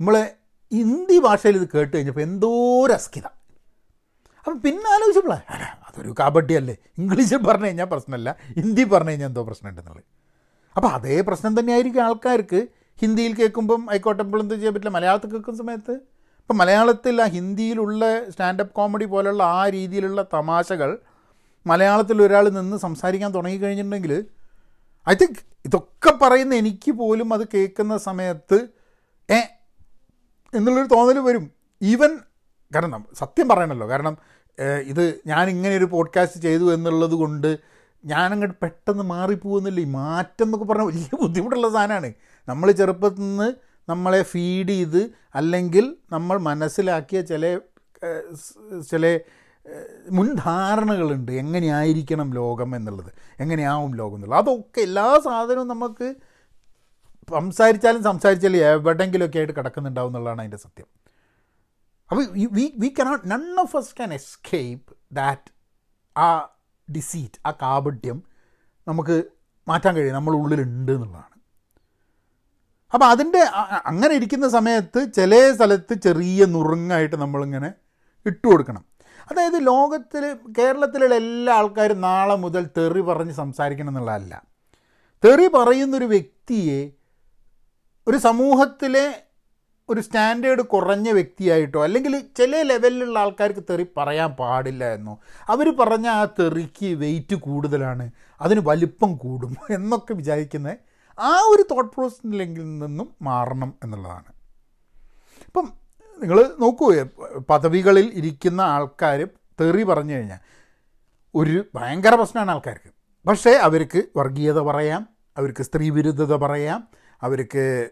നമ്മളെ ഹിന്ദി ഭാഷയിൽ ഇത് കേട്ട് കഴിഞ്ഞപ്പോൾ എന്തോ രസ്കിത അപ്പം പിന്നെ ആലോചിച്ചപ്പോഴേ അല്ല അതൊരു അല്ലേ ഇംഗ്ലീഷിൽ പറഞ്ഞു കഴിഞ്ഞാൽ പ്രശ്നമല്ല ഹിന്ദി പറഞ്ഞു കഴിഞ്ഞാൽ എന്തോ പ്രശ്നമുണ്ടെന്നുള്ളത്. അപ്പോൾ അതേ പ്രശ്നം തന്നെയായിരിക്കും ആൾക്കാർക്ക്. ഹിന്ദിയിൽ കേൾക്കുമ്പം ആയിക്കോട്ടെ എന്ത് ചെയ്യാൻ പറ്റില്ല. മലയാളത്തിൽ കേൾക്കുന്ന സമയത്ത് ഇപ്പം മലയാളത്തിൽ ആ ഹിന്ദിയിലുള്ള സ്റ്റാൻഡപ്പ് കോമഡി പോലുള്ള ആ രീതിയിലുള്ള തമാശകൾ മലയാളത്തിൽ ഒരാൾ നിന്ന് സംസാരിക്കാൻ തുടങ്ങിക്കഴിഞ്ഞിട്ടുണ്ടെങ്കിൽ ഐ തിങ്ക് ഇതൊക്കെ പറയുന്ന എനിക്ക് പോലും അത് കേൾക്കുന്ന സമയത്ത് ഏ എന്നുള്ളൊരു തോന്നൽ വരും. ഈവൻ കാരണം സത്യം പറയണല്ലോ. കാരണം ഇത് ഞാൻ ഇങ്ങനെ ഒരു പോഡ്കാസ്റ്റ് ചെയ്തു എന്നുള്ളത് കൊണ്ട് ഞാനങ്ങോട്ട് പെട്ടെന്ന് മാറിപ്പോകുന്നില്ല ഈ മാറ്റം എന്നൊക്കെ പറഞ്ഞാൽ വലിയ ബുദ്ധിമുട്ടുള്ള സാധനമാണ് നമ്മൾ ചെറുപ്പത്തിൽ നിന്ന് നമ്മളെ ഫീഡ് ചെയ്ത് അല്ലെങ്കിൽ നമ്മൾ മനസ്സിലാക്കിയ ചില ചില മുൻധാരണകളുണ്ട്. എങ്ങനെയായിരിക്കണം ലോകം എന്നുള്ളത്. എങ്ങനെയാവും ലോകം എന്നുള്ളത്. അതൊക്കെ എല്ലാ സാധനവും നമുക്ക് സംസാരിച്ചാലും സംസാരിച്ചാലും എവിടെയെങ്കിലുമൊക്കെ ആയിട്ട് കിടക്കുന്നുണ്ടാവും എന്നുള്ളതാണ് അതിന്റെ സത്യം. അപ്പോൾ we we cannot none of us can escape that uh deceit uh കാപഢ്യം നമുക്ക് മാറ്റാൻ കഴിയും. നമ്മൾ ഉള്ളിലുണ്ട് എന്നുള്ളതാണ്. അപ്പോൾ അതിന്റെ അങ്ങനെ ഇരിക്കുന്ന സമയത്ത് ചില സ്ഥലത്ത് ചെറിയ നുറുങ്ങായിട്ട് നമ്മളിങ്ങനെ ഇട്ട് കൊടുക്കണം അതായത് ലോകത്തിൽ കേരളത്തിലുള്ള എല്ലാ ആൾക്കാരും നാളെ മുതൽ തെറി പറഞ്ഞ് സംസാരിക്കണം എന്നുള്ളതല്ല. തെറി പറയുന്നൊരു വ്യക്തിയെ ഒരു സമൂഹത്തിലെ ഒരു സ്റ്റാൻഡേർഡ് കുറഞ്ഞ വ്യക്തിയായിട്ടോ അല്ലെങ്കിൽ ചില ലെവലിലുള്ള ആൾക്കാർക്ക് തെറി പറയാൻ പാടില്ല എന്നോ അവർ പറഞ്ഞ ആ തെറിക്ക് വെയിറ്റ് കൂടുതലാണ് അതിന് വലിപ്പം കൂടും എന്നൊക്കെ വിചാരിക്കുന്ന ആ ഒരു തോട്ട് പ്രോസസ്സിലെങ്കിൽ നിന്നും മാറണം എന്നുള്ളതാണ്. ഇപ്പം നിങ്ങൾ നോക്കൂ പദവികളിൽ ഇരിക്കുന്ന ആൾക്കാർ തെറി പറഞ്ഞു കഴിഞ്ഞാൽ ഒരു ഭയങ്കര പ്രശ്നമാണ് ആൾക്കാർക്ക്. പക്ഷേ അവർക്ക് വർഗീയത പറയാം അവർക്ക് സ്ത്രീവിരുദ്ധത പറയാം അവർക്ക്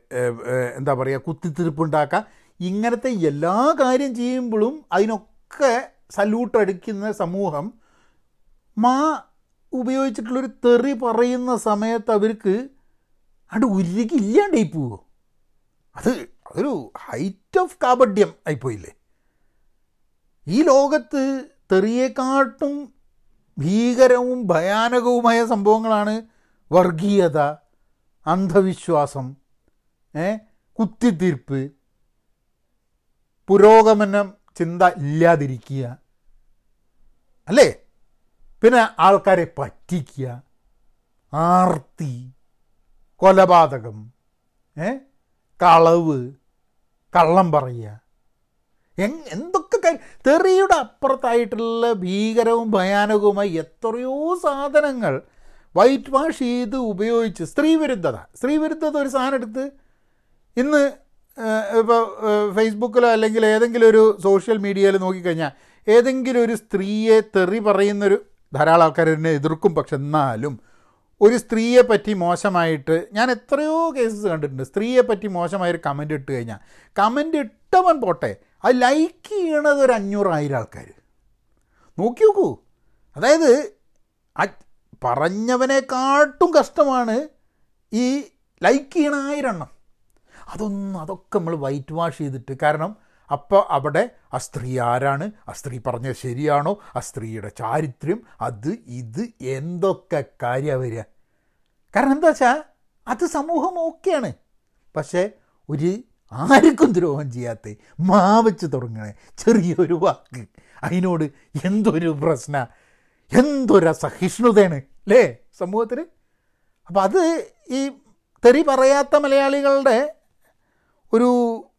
എന്താ പറയുക കുത്തിത്തിരിപ്പുണ്ടാക്കാം. ഇങ്ങനത്തെ എല്ലാ കാര്യം ചെയ്യുമ്പോഴും അതിനൊക്കെ സല്യൂട്ട് അടിക്കുന്ന സമൂഹം മാ ഉപയോഗിച്ചിട്ടുള്ളൊരു തെറി പറയുന്ന സമയത്ത് അവർക്ക് അവിടെ ഉരുകില്ലാണ്ടായി പോവോ. അത് അതൊരു ഹൈറ്റ് ഓഫ് കാപഡ്യം ആയിപ്പോയില്ലേ? ഈ ലോകത്ത് തെറിയേക്കാട്ടും ഭീകരവും ഭയാനകവുമായ സംഭവങ്ങളാണ് വർഗീയത അന്ധവിശ്വാസം കുത്തിത്തീർപ്പ് പുരോഗമനം ചിന്ത ഇല്ലാതിരിക്കുക അല്ലേ? പിന്നെ ആൾക്കാരെ പറ്റിക്കുക ആർത്തി കൊലപാതകം കളവ് കള്ളം പറയുക. എന്തൊക്കെ കാര്യം? തെറിയുടെ അപ്പുറത്തായിട്ടുള്ള ഭീകരവും ഭയാനകവുമായി എത്രയോ സാധനങ്ങൾ വൈറ്റ് വാഷ് ചെയ്ത് ഉപയോഗിച്ച് സ്ത്രീവിരുദ്ധത സ്ത്രീവിരുദ്ധത ഒരു സാധനം എടുത്ത് ഇന്ന് ഇപ്പോൾ ഫേസ്ബുക്കിലോ അല്ലെങ്കിൽ ഏതെങ്കിലും ഒരു സോഷ്യൽ മീഡിയയിൽ നോക്കിക്കഴിഞ്ഞാൽ ഏതെങ്കിലും ഒരു സ്ത്രീയെ തെറി പറയുന്നൊരു ധാരാളം ആൾക്കാർ എതിർക്കും. പക്ഷെ എന്നാലും ഒരു സ്ത്രീയെ പറ്റി മോശമായിട്ട് ഞാൻ എത്രയോ കേസസ് കണ്ടിട്ടുണ്ട്. സ്ത്രീയെ പറ്റി മോശമായൊരു കമന്റ് ഇട്ട് കഴിഞ്ഞാൽ കമന്റ് ഇട്ടവൻ പോട്ടെ അത് ലൈക്ക് ചെയ്യണത് ഒരു അഞ്ഞൂറായിരം ആൾക്കാർ നോക്കി നോക്കൂ. അതായത് പറഞ്ഞവനെക്കാട്ടും കഷ്ടമാണ് ഈ ലൈക്ക് ചെയ്യണ ആയിരം എണ്ണം അതൊന്നും അതൊക്കെ നമ്മൾ വൈറ്റ് വാഷ് ചെയ്തിട്ട് കാരണം അപ്പോൾ അവിടെ ആ സ്ത്രീ ആരാണ്? ആ സ്ത്രീ പറഞ്ഞത് ശരിയാണോ? ആ സ്ത്രീയുടെ ചാരിത്രം അത് ഇത് എന്തൊക്കെ കാര്യമാണ് വരിക? കാരണം എന്താ വെച്ചാൽ അത് സമൂഹം ഓക്കെയാണ്. പക്ഷേ ഒരു ആർക്കും ദ്രോഹം ചെയ്യാത്ത മാവച്ച് തുടങ്ങണ ചെറിയൊരു വാക്ക് അതിനോട് എന്തൊരു പ്രശ്ന എന്തൊരു അസഹിഷ്ണുതയാണ് അല്ലേ സമൂഹത്തിൽ അപ്പം അത് ഈ തെറി പറയാത്ത മലയാളികളുടെ ഒരു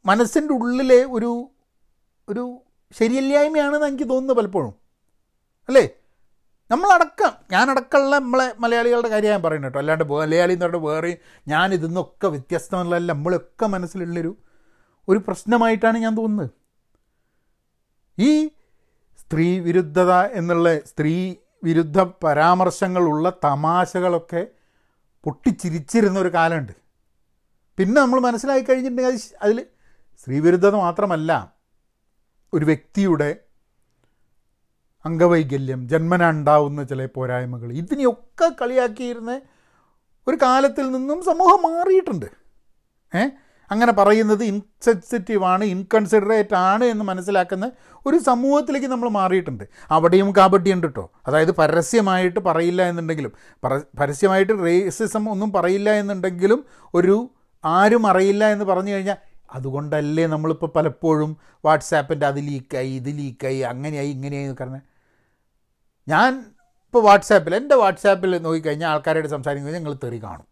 മനസ്സിന്റെ ഉള്ളിലെ ഒരു ഒരു ശരിയല്ലായ്മയാണെന്ന് എനിക്ക് തോന്നുന്നു പലപ്പോഴും. അല്ലേ? നമ്മളടക്കം ഞാനടക്കമുള്ള നമ്മളെ മലയാളികളുടെ കാര്യം ഞാൻ പറയുന്നത് കേട്ടോ. അല്ലാണ്ട് മലയാളി എന്ന് പറഞ്ഞാൽ വേറെ ഞാൻ ഇതിന്നൊക്കെ വ്യത്യസ്തമല്ല നമ്മളൊക്കെ മനസ്സിലുള്ളൊരു ഒരു പ്രശ്നമായിട്ടാണ് ഞാൻ തോന്നുന്നത്. ഈ സ്ത്രീ വിരുദ്ധത എന്നുള്ള സ്ത്രീ വിരുദ്ധ പരാമർശങ്ങളുള്ള തമാശകളൊക്കെ പൊട്ടിച്ചിരിച്ചിരുന്ന ഒരു കാലമുണ്ട്. പിന്നെ നമ്മൾ മനസ്സിലാക്കി കഴിഞ്ഞിട്ടുണ്ടെങ്കിൽ അതിൽ സ്ത്രീവിരുദ്ധത മാത്രമല്ല ഒരു വ്യക്തിയുടെ അംഗവൈകല്യം ജന്മന ഉണ്ടാവുന്ന ചില പോരായ്മകൾ ഇതിനെയൊക്കെ കളിയാക്കിയിരുന്ന ഒരു കാലത്തിൽ നിന്നും സമൂഹം മാറിയിട്ടുണ്ട്. ഏ? അങ്ങനെ പറയുന്നത് ഇൻസെൻസിറ്റീവാണ് ഇൻകൺസിഡറേറ്റ് ആണ് എന്ന് മനസ്സിലാക്കുന്ന ഒരു സമൂഹത്തിലേക്ക് നമ്മൾ മാറിയിട്ടുണ്ട്. അവിടെയും കാപട്യുണ്ട് കേട്ടോ അതായത് പരസ്യമായിട്ട് പറയില്ല എന്നുണ്ടെങ്കിലും പരസ്യമായിട്ട് റേസിസം ഒന്നും പറയില്ല എന്നുണ്ടെങ്കിലും ഒരു ആരും അറിയില്ല എന്ന് പറഞ്ഞു കഴിഞ്ഞാൽ അതുകൊണ്ടല്ലേ നമ്മളിപ്പോൾ പലപ്പോഴും വാട്സാപ്പിന്റെ അത് ലീക്കായി ഇത് ലീക്കായി അങ്ങനെയായി ഇങ്ങനെയായി കാരണം ഞാൻ ഇപ്പോൾ വാട്സാപ്പിൽ എന്റെ വാട്സാപ്പിൽ നോക്കിക്കഴിഞ്ഞാൽ ആൾക്കാരോട് സംസാരിക്കുന്നത് നിങ്ങൾ തെറി കാണും.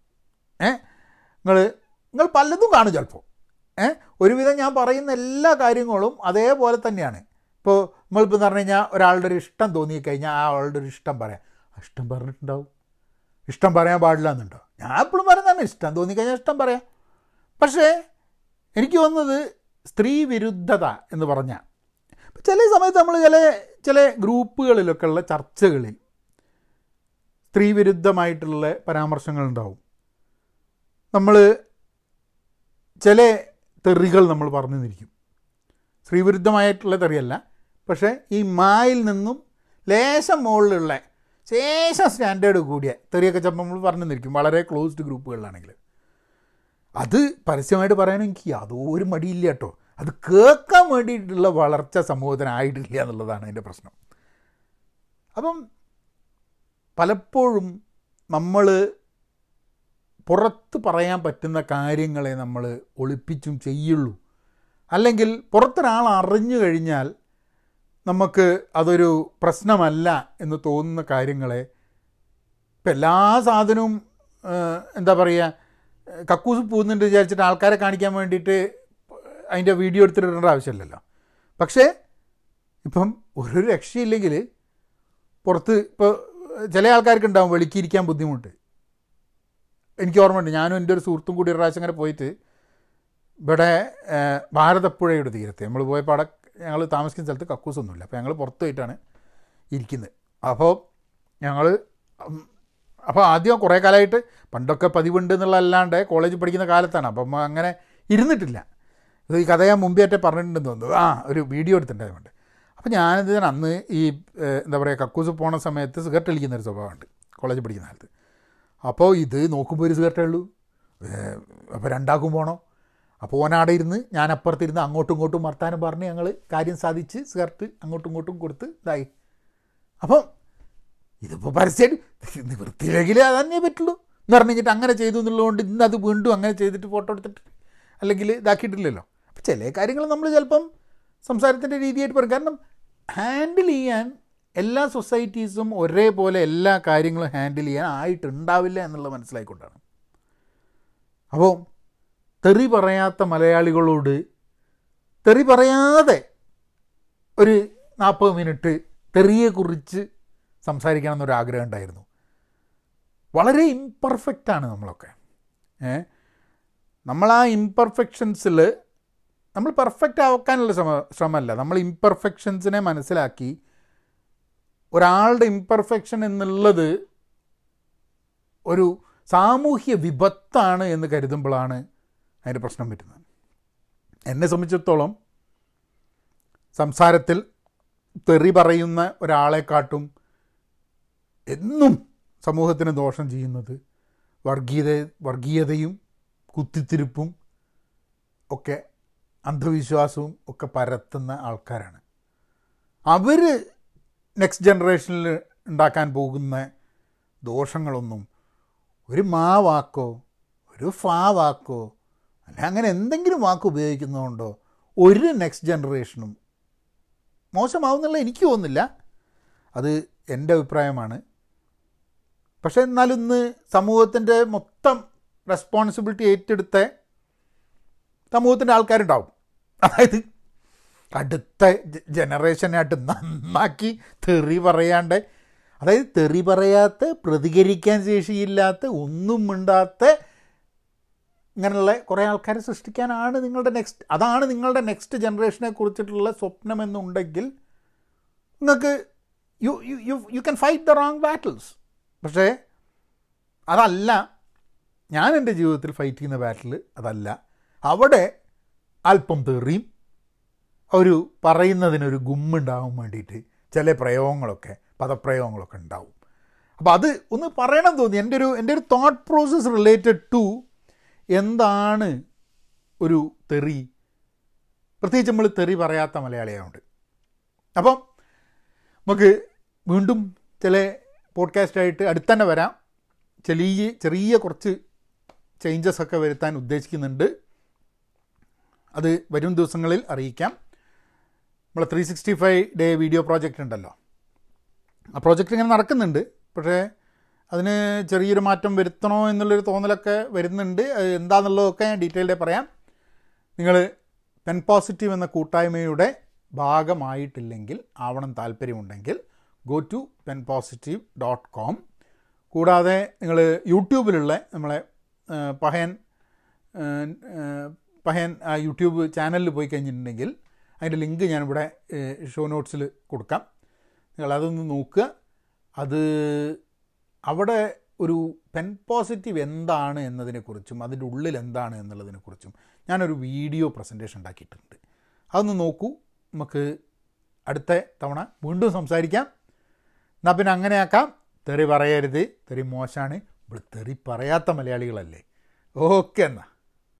ഏ? നിങ്ങൾ നിങ്ങൾ പലതും കാണും ചിലപ്പോൾ ഏ? ഒരുവിധം ഞാൻ പറയുന്ന എല്ലാ കാര്യങ്ങളും അതേപോലെ തന്നെയാണ്. ഇപ്പോൾ നമ്മളിപ്പോൾ എന്ന് പറഞ്ഞു കഴിഞ്ഞാൽ ഒരാളുടെ ഒരു ഇഷ്ടം തോന്നിക്കഴിഞ്ഞാൽ ആ ആളുടെ ഒരു ഇഷ്ടം പറയാം. ഇഷ്ടം പറഞ്ഞിട്ടുണ്ടാവും. ഇഷ്ടം പറയാൻ പാടില്ല എന്നുണ്ടോ? ഞാൻ എപ്പോഴും പറയുന്നതാണ് ഇഷ്ടം തോന്നിക്കഴിഞ്ഞാൽ ഇഷ്ടം പറയാം. പക്ഷേ എനിക്ക് തോന്നുന്നത് സ്ത്രീ വിരുദ്ധത എന്ന് പറഞ്ഞാൽ ചില സമയത്ത് നമ്മൾ ചില ചില ഗ്രൂപ്പുകളിലൊക്കെ ഉള്ള ചർച്ചകളിൽ സ്ത്രീവിരുദ്ധമായിട്ടുള്ള പരാമർശങ്ങൾ ഉണ്ടാവും. നമ്മൾ ചില തെറികൾ നമ്മൾ പറഞ്ഞു നിന്നിരിക്കും. സ്ത്രീവിരുദ്ധമായിട്ടുള്ള തെറിയല്ല പക്ഷേ ഈ മായിൽ നിന്നും ലേശം മുകളിലുള്ള ശേഷം സ്റ്റാൻഡേർഡ് കൂടിയ തെറിയൊക്കെ ചിലപ്പോൾ നമ്മൾ പറഞ്ഞു നിന്നിരിക്കും വളരെ ക്ലോസ്ഡ് ഗ്രൂപ്പുകളിലാണെങ്കിൽ അത് പരസ്യമായിട്ട് പറയാൻ എനിക്ക് യാതൊരു മടിയില്ല കേട്ടോ. അത് കേൾക്കാൻ വേണ്ടിയിട്ടുള്ള വളർച്ച സമൂഹത്തിനായിട്ടില്ല എന്നുള്ളതാണ് അതിന്റെ പ്രശ്നം. അപ്പം പലപ്പോഴും നമ്മൾ പുറത്ത് പറയാൻ പറ്റുന്ന കാര്യങ്ങളെ നമ്മൾ ഒളിപ്പിച്ചും ചെയ്യുള്ളൂ. അല്ലെങ്കിൽ പുറത്തൊരാൾ അറിഞ്ഞു കഴിഞ്ഞാൽ നമുക്ക് അതൊരു പ്രശ്നമല്ല എന്ന് തോന്നുന്ന കാര്യങ്ങളെ ഇപ്പം എല്ലാ സാധനവും എന്താ പറയുക കക്കൂസ് പോകുന്നുണ്ട് വിചാരിച്ചിട്ട് ആൾക്കാരെ കാണിക്കാൻ വേണ്ടിയിട്ട് അതിന്റെ വീഡിയോ എടുത്തിടേണ്ട ആവശ്യമില്ലല്ലോ. പക്ഷേ ഇപ്പം ഒരു രക്ഷയില്ലെങ്കിൽ പുറത്ത് ഇപ്പോൾ ചില ആൾക്കാർക്ക് ഉണ്ടാവും വെളിക്കിരിക്കാൻ ബുദ്ധിമുട്ട്. എനിക്ക് ഓർമ്മയുണ്ട് ഞാനും എന്റെ ഒരു സുഹൃത്തും കൂടി ഒരു പ്രാവശ്യം അങ്ങനെ പോയിട്ട് ഇവിടെ ഭാരതപ്പുഴയുടെ തീരത്ത്. നമ്മൾ പോയപ്പോൾ അവിടെ ഞങ്ങൾ താമസിക്കുന്ന സ്ഥലത്ത് കക്കൂസൊന്നുമില്ല. അപ്പോൾ ഞങ്ങൾ പുറത്ത് പോയിട്ടാണ് ഇരിക്കുന്നത് അപ്പോൾ ഞങ്ങൾ അപ്പോൾ ആദ്യം കുറേ കാലമായിട്ട് പണ്ടൊക്കെ പതിവുണ്ട് എന്നുള്ളതല്ലാണ്ട് കോളേജ് കോളേജിൽ പഠിക്കുന്ന കാലത്താണ്. അപ്പം അങ്ങനെ ഇരുന്നിട്ടില്ല. ഇത് ഈ കഥ ഞാൻ മുമ്പേറ്റേ പറഞ്ഞിട്ടുണ്ടെന്ന് തോന്നുന്നു. ആ ഒരു വീഡിയോ എടുത്തിട്ടുണ്ടായതുകൊണ്ട് അപ്പോൾ ഞാനിത് അന്ന് ഈ എന്താ പറയുക കക്കൂസ് പോണ സമയത്ത് സിഗരറ്റ് അടിക്കുന്ന ഒരു സ്വഭാവമുണ്ട് കോളേജ് പഠിക്കുന്ന കാലത്ത്. അപ്പോൾ ഇത് നോക്കുമ്പോൾ ഒരു സിഗരറ്റേ ഉള്ളൂ. അപ്പോൾ രണ്ടാക്കും പോകണം അപ്പോൾ ഓനാടെ ഇരുന്ന് ഞാൻ അപ്പുറത്തിരുന്ന് അങ്ങോട്ടും ഇങ്ങോട്ടും വർത്താനം പറഞ്ഞ് ഞങ്ങൾ കാര്യം സാധിച്ച് സിഗരറ്റ് അങ്ങോട്ടും ഇങ്ങോട്ടും കൊടുത്ത് ഇതായി. അപ്പം ഇതിപ്പോൾ പരസ്യമായിട്ട് നിവൃത്തിയിലെങ്കിൽ തന്നെ പറ്റുള്ളൂ എന്ന് പറഞ്ഞു കഴിഞ്ഞിട്ട് അങ്ങനെ ചെയ്തു എന്നുള്ളതുകൊണ്ട് ഇന്ന് അത് വീണ്ടും അങ്ങനെ ചെയ്തിട്ട് ഫോട്ടോ എടുത്തിട്ട് അല്ലെങ്കിൽ ഇതാക്കിയിട്ടില്ലല്ലോ. ചില കാര്യങ്ങൾ നമ്മൾ ചിലപ്പം സംസാരത്തിന്റെ രീതിയായിട്ട് പറയും. കാരണം ഹാൻഡിൽ ചെയ്യാൻ എല്ലാ സൊസൈറ്റീസും ഒരേപോലെ എല്ലാ കാര്യങ്ങളും ഹാൻഡിൽ ചെയ്യാൻ ആയിട്ടുണ്ടാവില്ല എന്നുള്ളത് മനസ്സിലായിക്കൊണ്ടാണ്. അപ്പോൾ തെറി പറയാത്ത മലയാളികളോട് തെറി പറയാതെ ഒരു നാൽപ്പത് മിനിറ്റ് തെറിയെക്കുറിച്ച് സംസാരിക്കണം എന്നൊരാഗ്രഹം ഉണ്ടായിരുന്നു. വളരെ ഇംപെർഫെക്റ്റാണ് നമ്മളൊക്കെ. ഏ? നമ്മൾ ആ ഇംപെർഫെക്ഷൻസിൽ നമ്മൾ പെർഫെക്റ്റ് ആക്കാനുള്ള ശ്രമ ശ്രമമല്ല. നമ്മൾ ഇംപെർഫെക്ഷൻസിനെ മനസ്സിലാക്കി ഒരാളുടെ ഇംപെർഫെക്ഷൻ എന്നുള്ളത് ഒരു സാമൂഹ്യ വിപത്താണ് എന്ന് കരുതുമ്പോഴാണ് അതിന്റെ പ്രശ്നം പറ്റുന്നത് എന്നെ സംബന്ധിച്ചിടത്തോളം സംസാരത്തിൽ തെറി പറയുന്ന ഒരാളെക്കാട്ടും എന്നും സമൂഹത്തിന് ദോഷം ചെയ്യുന്നത് വർഗീയത വർഗീയതയും കുത്തിത്തിരിപ്പും ഒക്കെ അന്ധവിശ്വാസവും ഒക്കെ പരത്തുന്ന ആൾക്കാരാണ്. അവർ നെക്സ്റ്റ് ജനറേഷനിൽ ഉണ്ടാക്കാൻ പോകുന്ന ദോഷങ്ങളൊന്നും ഒരു മാ വാക്കോ ഒരു ഫാ വാക്കോ അല്ല അങ്ങനെ എന്തെങ്കിലും വാക്ക് ഉപയോഗിക്കുന്നതുകൊണ്ടോ ഒരു നെക്സ്റ്റ് ജനറേഷനും മോശമാവുന്നുള്ള എനിക്ക് തോന്നുന്നില്ല. അത് എന്റെ അഭിപ്രായമാണ്. പക്ഷേ എന്നാലും ഇന്ന് സമൂഹത്തിന്റെ മൊത്തം റെസ്പോൺസിബിലിറ്റി ഏറ്റെടുത്ത സമൂഹത്തിന്റെ ആൾക്കാരുണ്ടാവും. അതായത് അടുത്ത ജനറേഷനായിട്ട് നന്നാക്കി തെറി പറയാണ്ട് അതായത് തെറി പറയാത്ത പ്രതികരിക്കാൻ ശേഷിയില്ലാത്ത ഒന്നും മിണ്ടാത്ത ഇങ്ങനെയുള്ള കുറേ ആൾക്കാരെ സൃഷ്ടിക്കാനാണ് നിങ്ങളുടെ നെക്സ്റ്റ് അതാണ് നിങ്ങളുടെ നെക്സ്റ്റ് ജനറേഷനെ കുറിച്ചിട്ടുള്ള സ്വപ്നം എന്നുണ്ടെങ്കിൽ നിങ്ങൾക്ക് you you you you can fight the wrong battles പക്ഷേ അതല്ല ഞാൻ എന്റെ ജീവിതത്തിൽ ഫൈറ്റ് ചെയ്യുന്ന ബാറ്റിൽ അതല്ല. അവിടെ അല്പം തെറിയും. ഒരു പറയുന്നതിനൊരു ഗുമ്മുണ്ടാവാൻ വേണ്ടിയിട്ട് ചില പ്രയോഗങ്ങളൊക്കെ പദപ്രയോഗങ്ങളൊക്കെ ഉണ്ടാവും. അപ്പോൾ അത് ഒന്ന് പറയണം തോന്നി. എന്റെ ഒരു എന്റെ ഒരു തോട്ട് പ്രോസസ്സ് റിലേറ്റഡ് ടു എന്താണ് ഒരു തെറി? പ്രത്യേകിച്ച് നമ്മൾ തെറി പറയാത്ത മലയാളിയായതുകൊണ്ട് അപ്പം നമുക്ക് വീണ്ടും ചില പോഡ്കാസ്റ്റായിട്ട് അടുത്ത് തന്നെ വരാം. ചെറിയ ചെറിയ കുറച്ച് ചേഞ്ചസ് ഒക്കെ വരുത്താൻ ഉദ്ദേശിക്കുന്നുണ്ട്. അത് വരും ദിവസങ്ങളിൽ അറിയിക്കാം. നമ്മളെ three sixty five day video project ഉണ്ടല്ലോ. ആ പ്രോജക്റ്റ് ഇങ്ങനെ നടക്കുന്നുണ്ട്. പക്ഷേ അതിന് ചെറിയൊരു മാറ്റം വരുത്തണോ എന്നുള്ളൊരു തോന്നലൊക്കെ വരുന്നുണ്ട്. എന്താണെന്നുള്ളതൊക്കെ ഞാൻ ഡീറ്റെയിൽഡായി പറയാം. നിങ്ങൾ പെൻ പോസിറ്റീവ് എന്ന കൂട്ടായ്മയുടെ ഭാഗമായിട്ടില്ലെങ്കിൽ ആവണം താല്പര്യമുണ്ടെങ്കിൽ go to pen positive dot com കൂടാതെ നിങ്ങൾ യൂട്യൂബിലുള്ള നമ്മളെ പഹയൻ പഹയൻ ആ യൂട്യൂബ് ചാനലിൽ പോയി കഴിഞ്ഞിട്ടുണ്ടെങ്കിൽ അതിന്റെ ലിങ്ക് ഞാനിവിടെ ഷോ നോട്ട്സിൽ കൊടുക്കാം. നിങ്ങൾ അതൊന്ന് നോക്കുക. അത് അവിടെ ഒരു പെൻ പോസിറ്റീവ് എന്താണ് എന്നതിനെക്കുറിച്ചും അതിന്റെ ഉള്ളിൽ എന്താണ് എന്നുള്ളതിനെക്കുറിച്ചും ഞാനൊരു വീഡിയോ പ്രസന്റേഷൻ ഉണ്ടാക്കിയിട്ടുണ്ട്. അതൊന്ന് നോക്കൂ. നമുക്ക് അടുത്ത തവണ വീണ്ടും സംസാരിക്കാം. എന്നാൽ പിന്നെ അങ്ങനെയാക്കാം. തെറി പറയരുത്. തെറി മോശമാണ് ഇവിടെ തെറി പറയാത്ത മലയാളികളല്ലേ. ഓക്കെ എന്നാൽ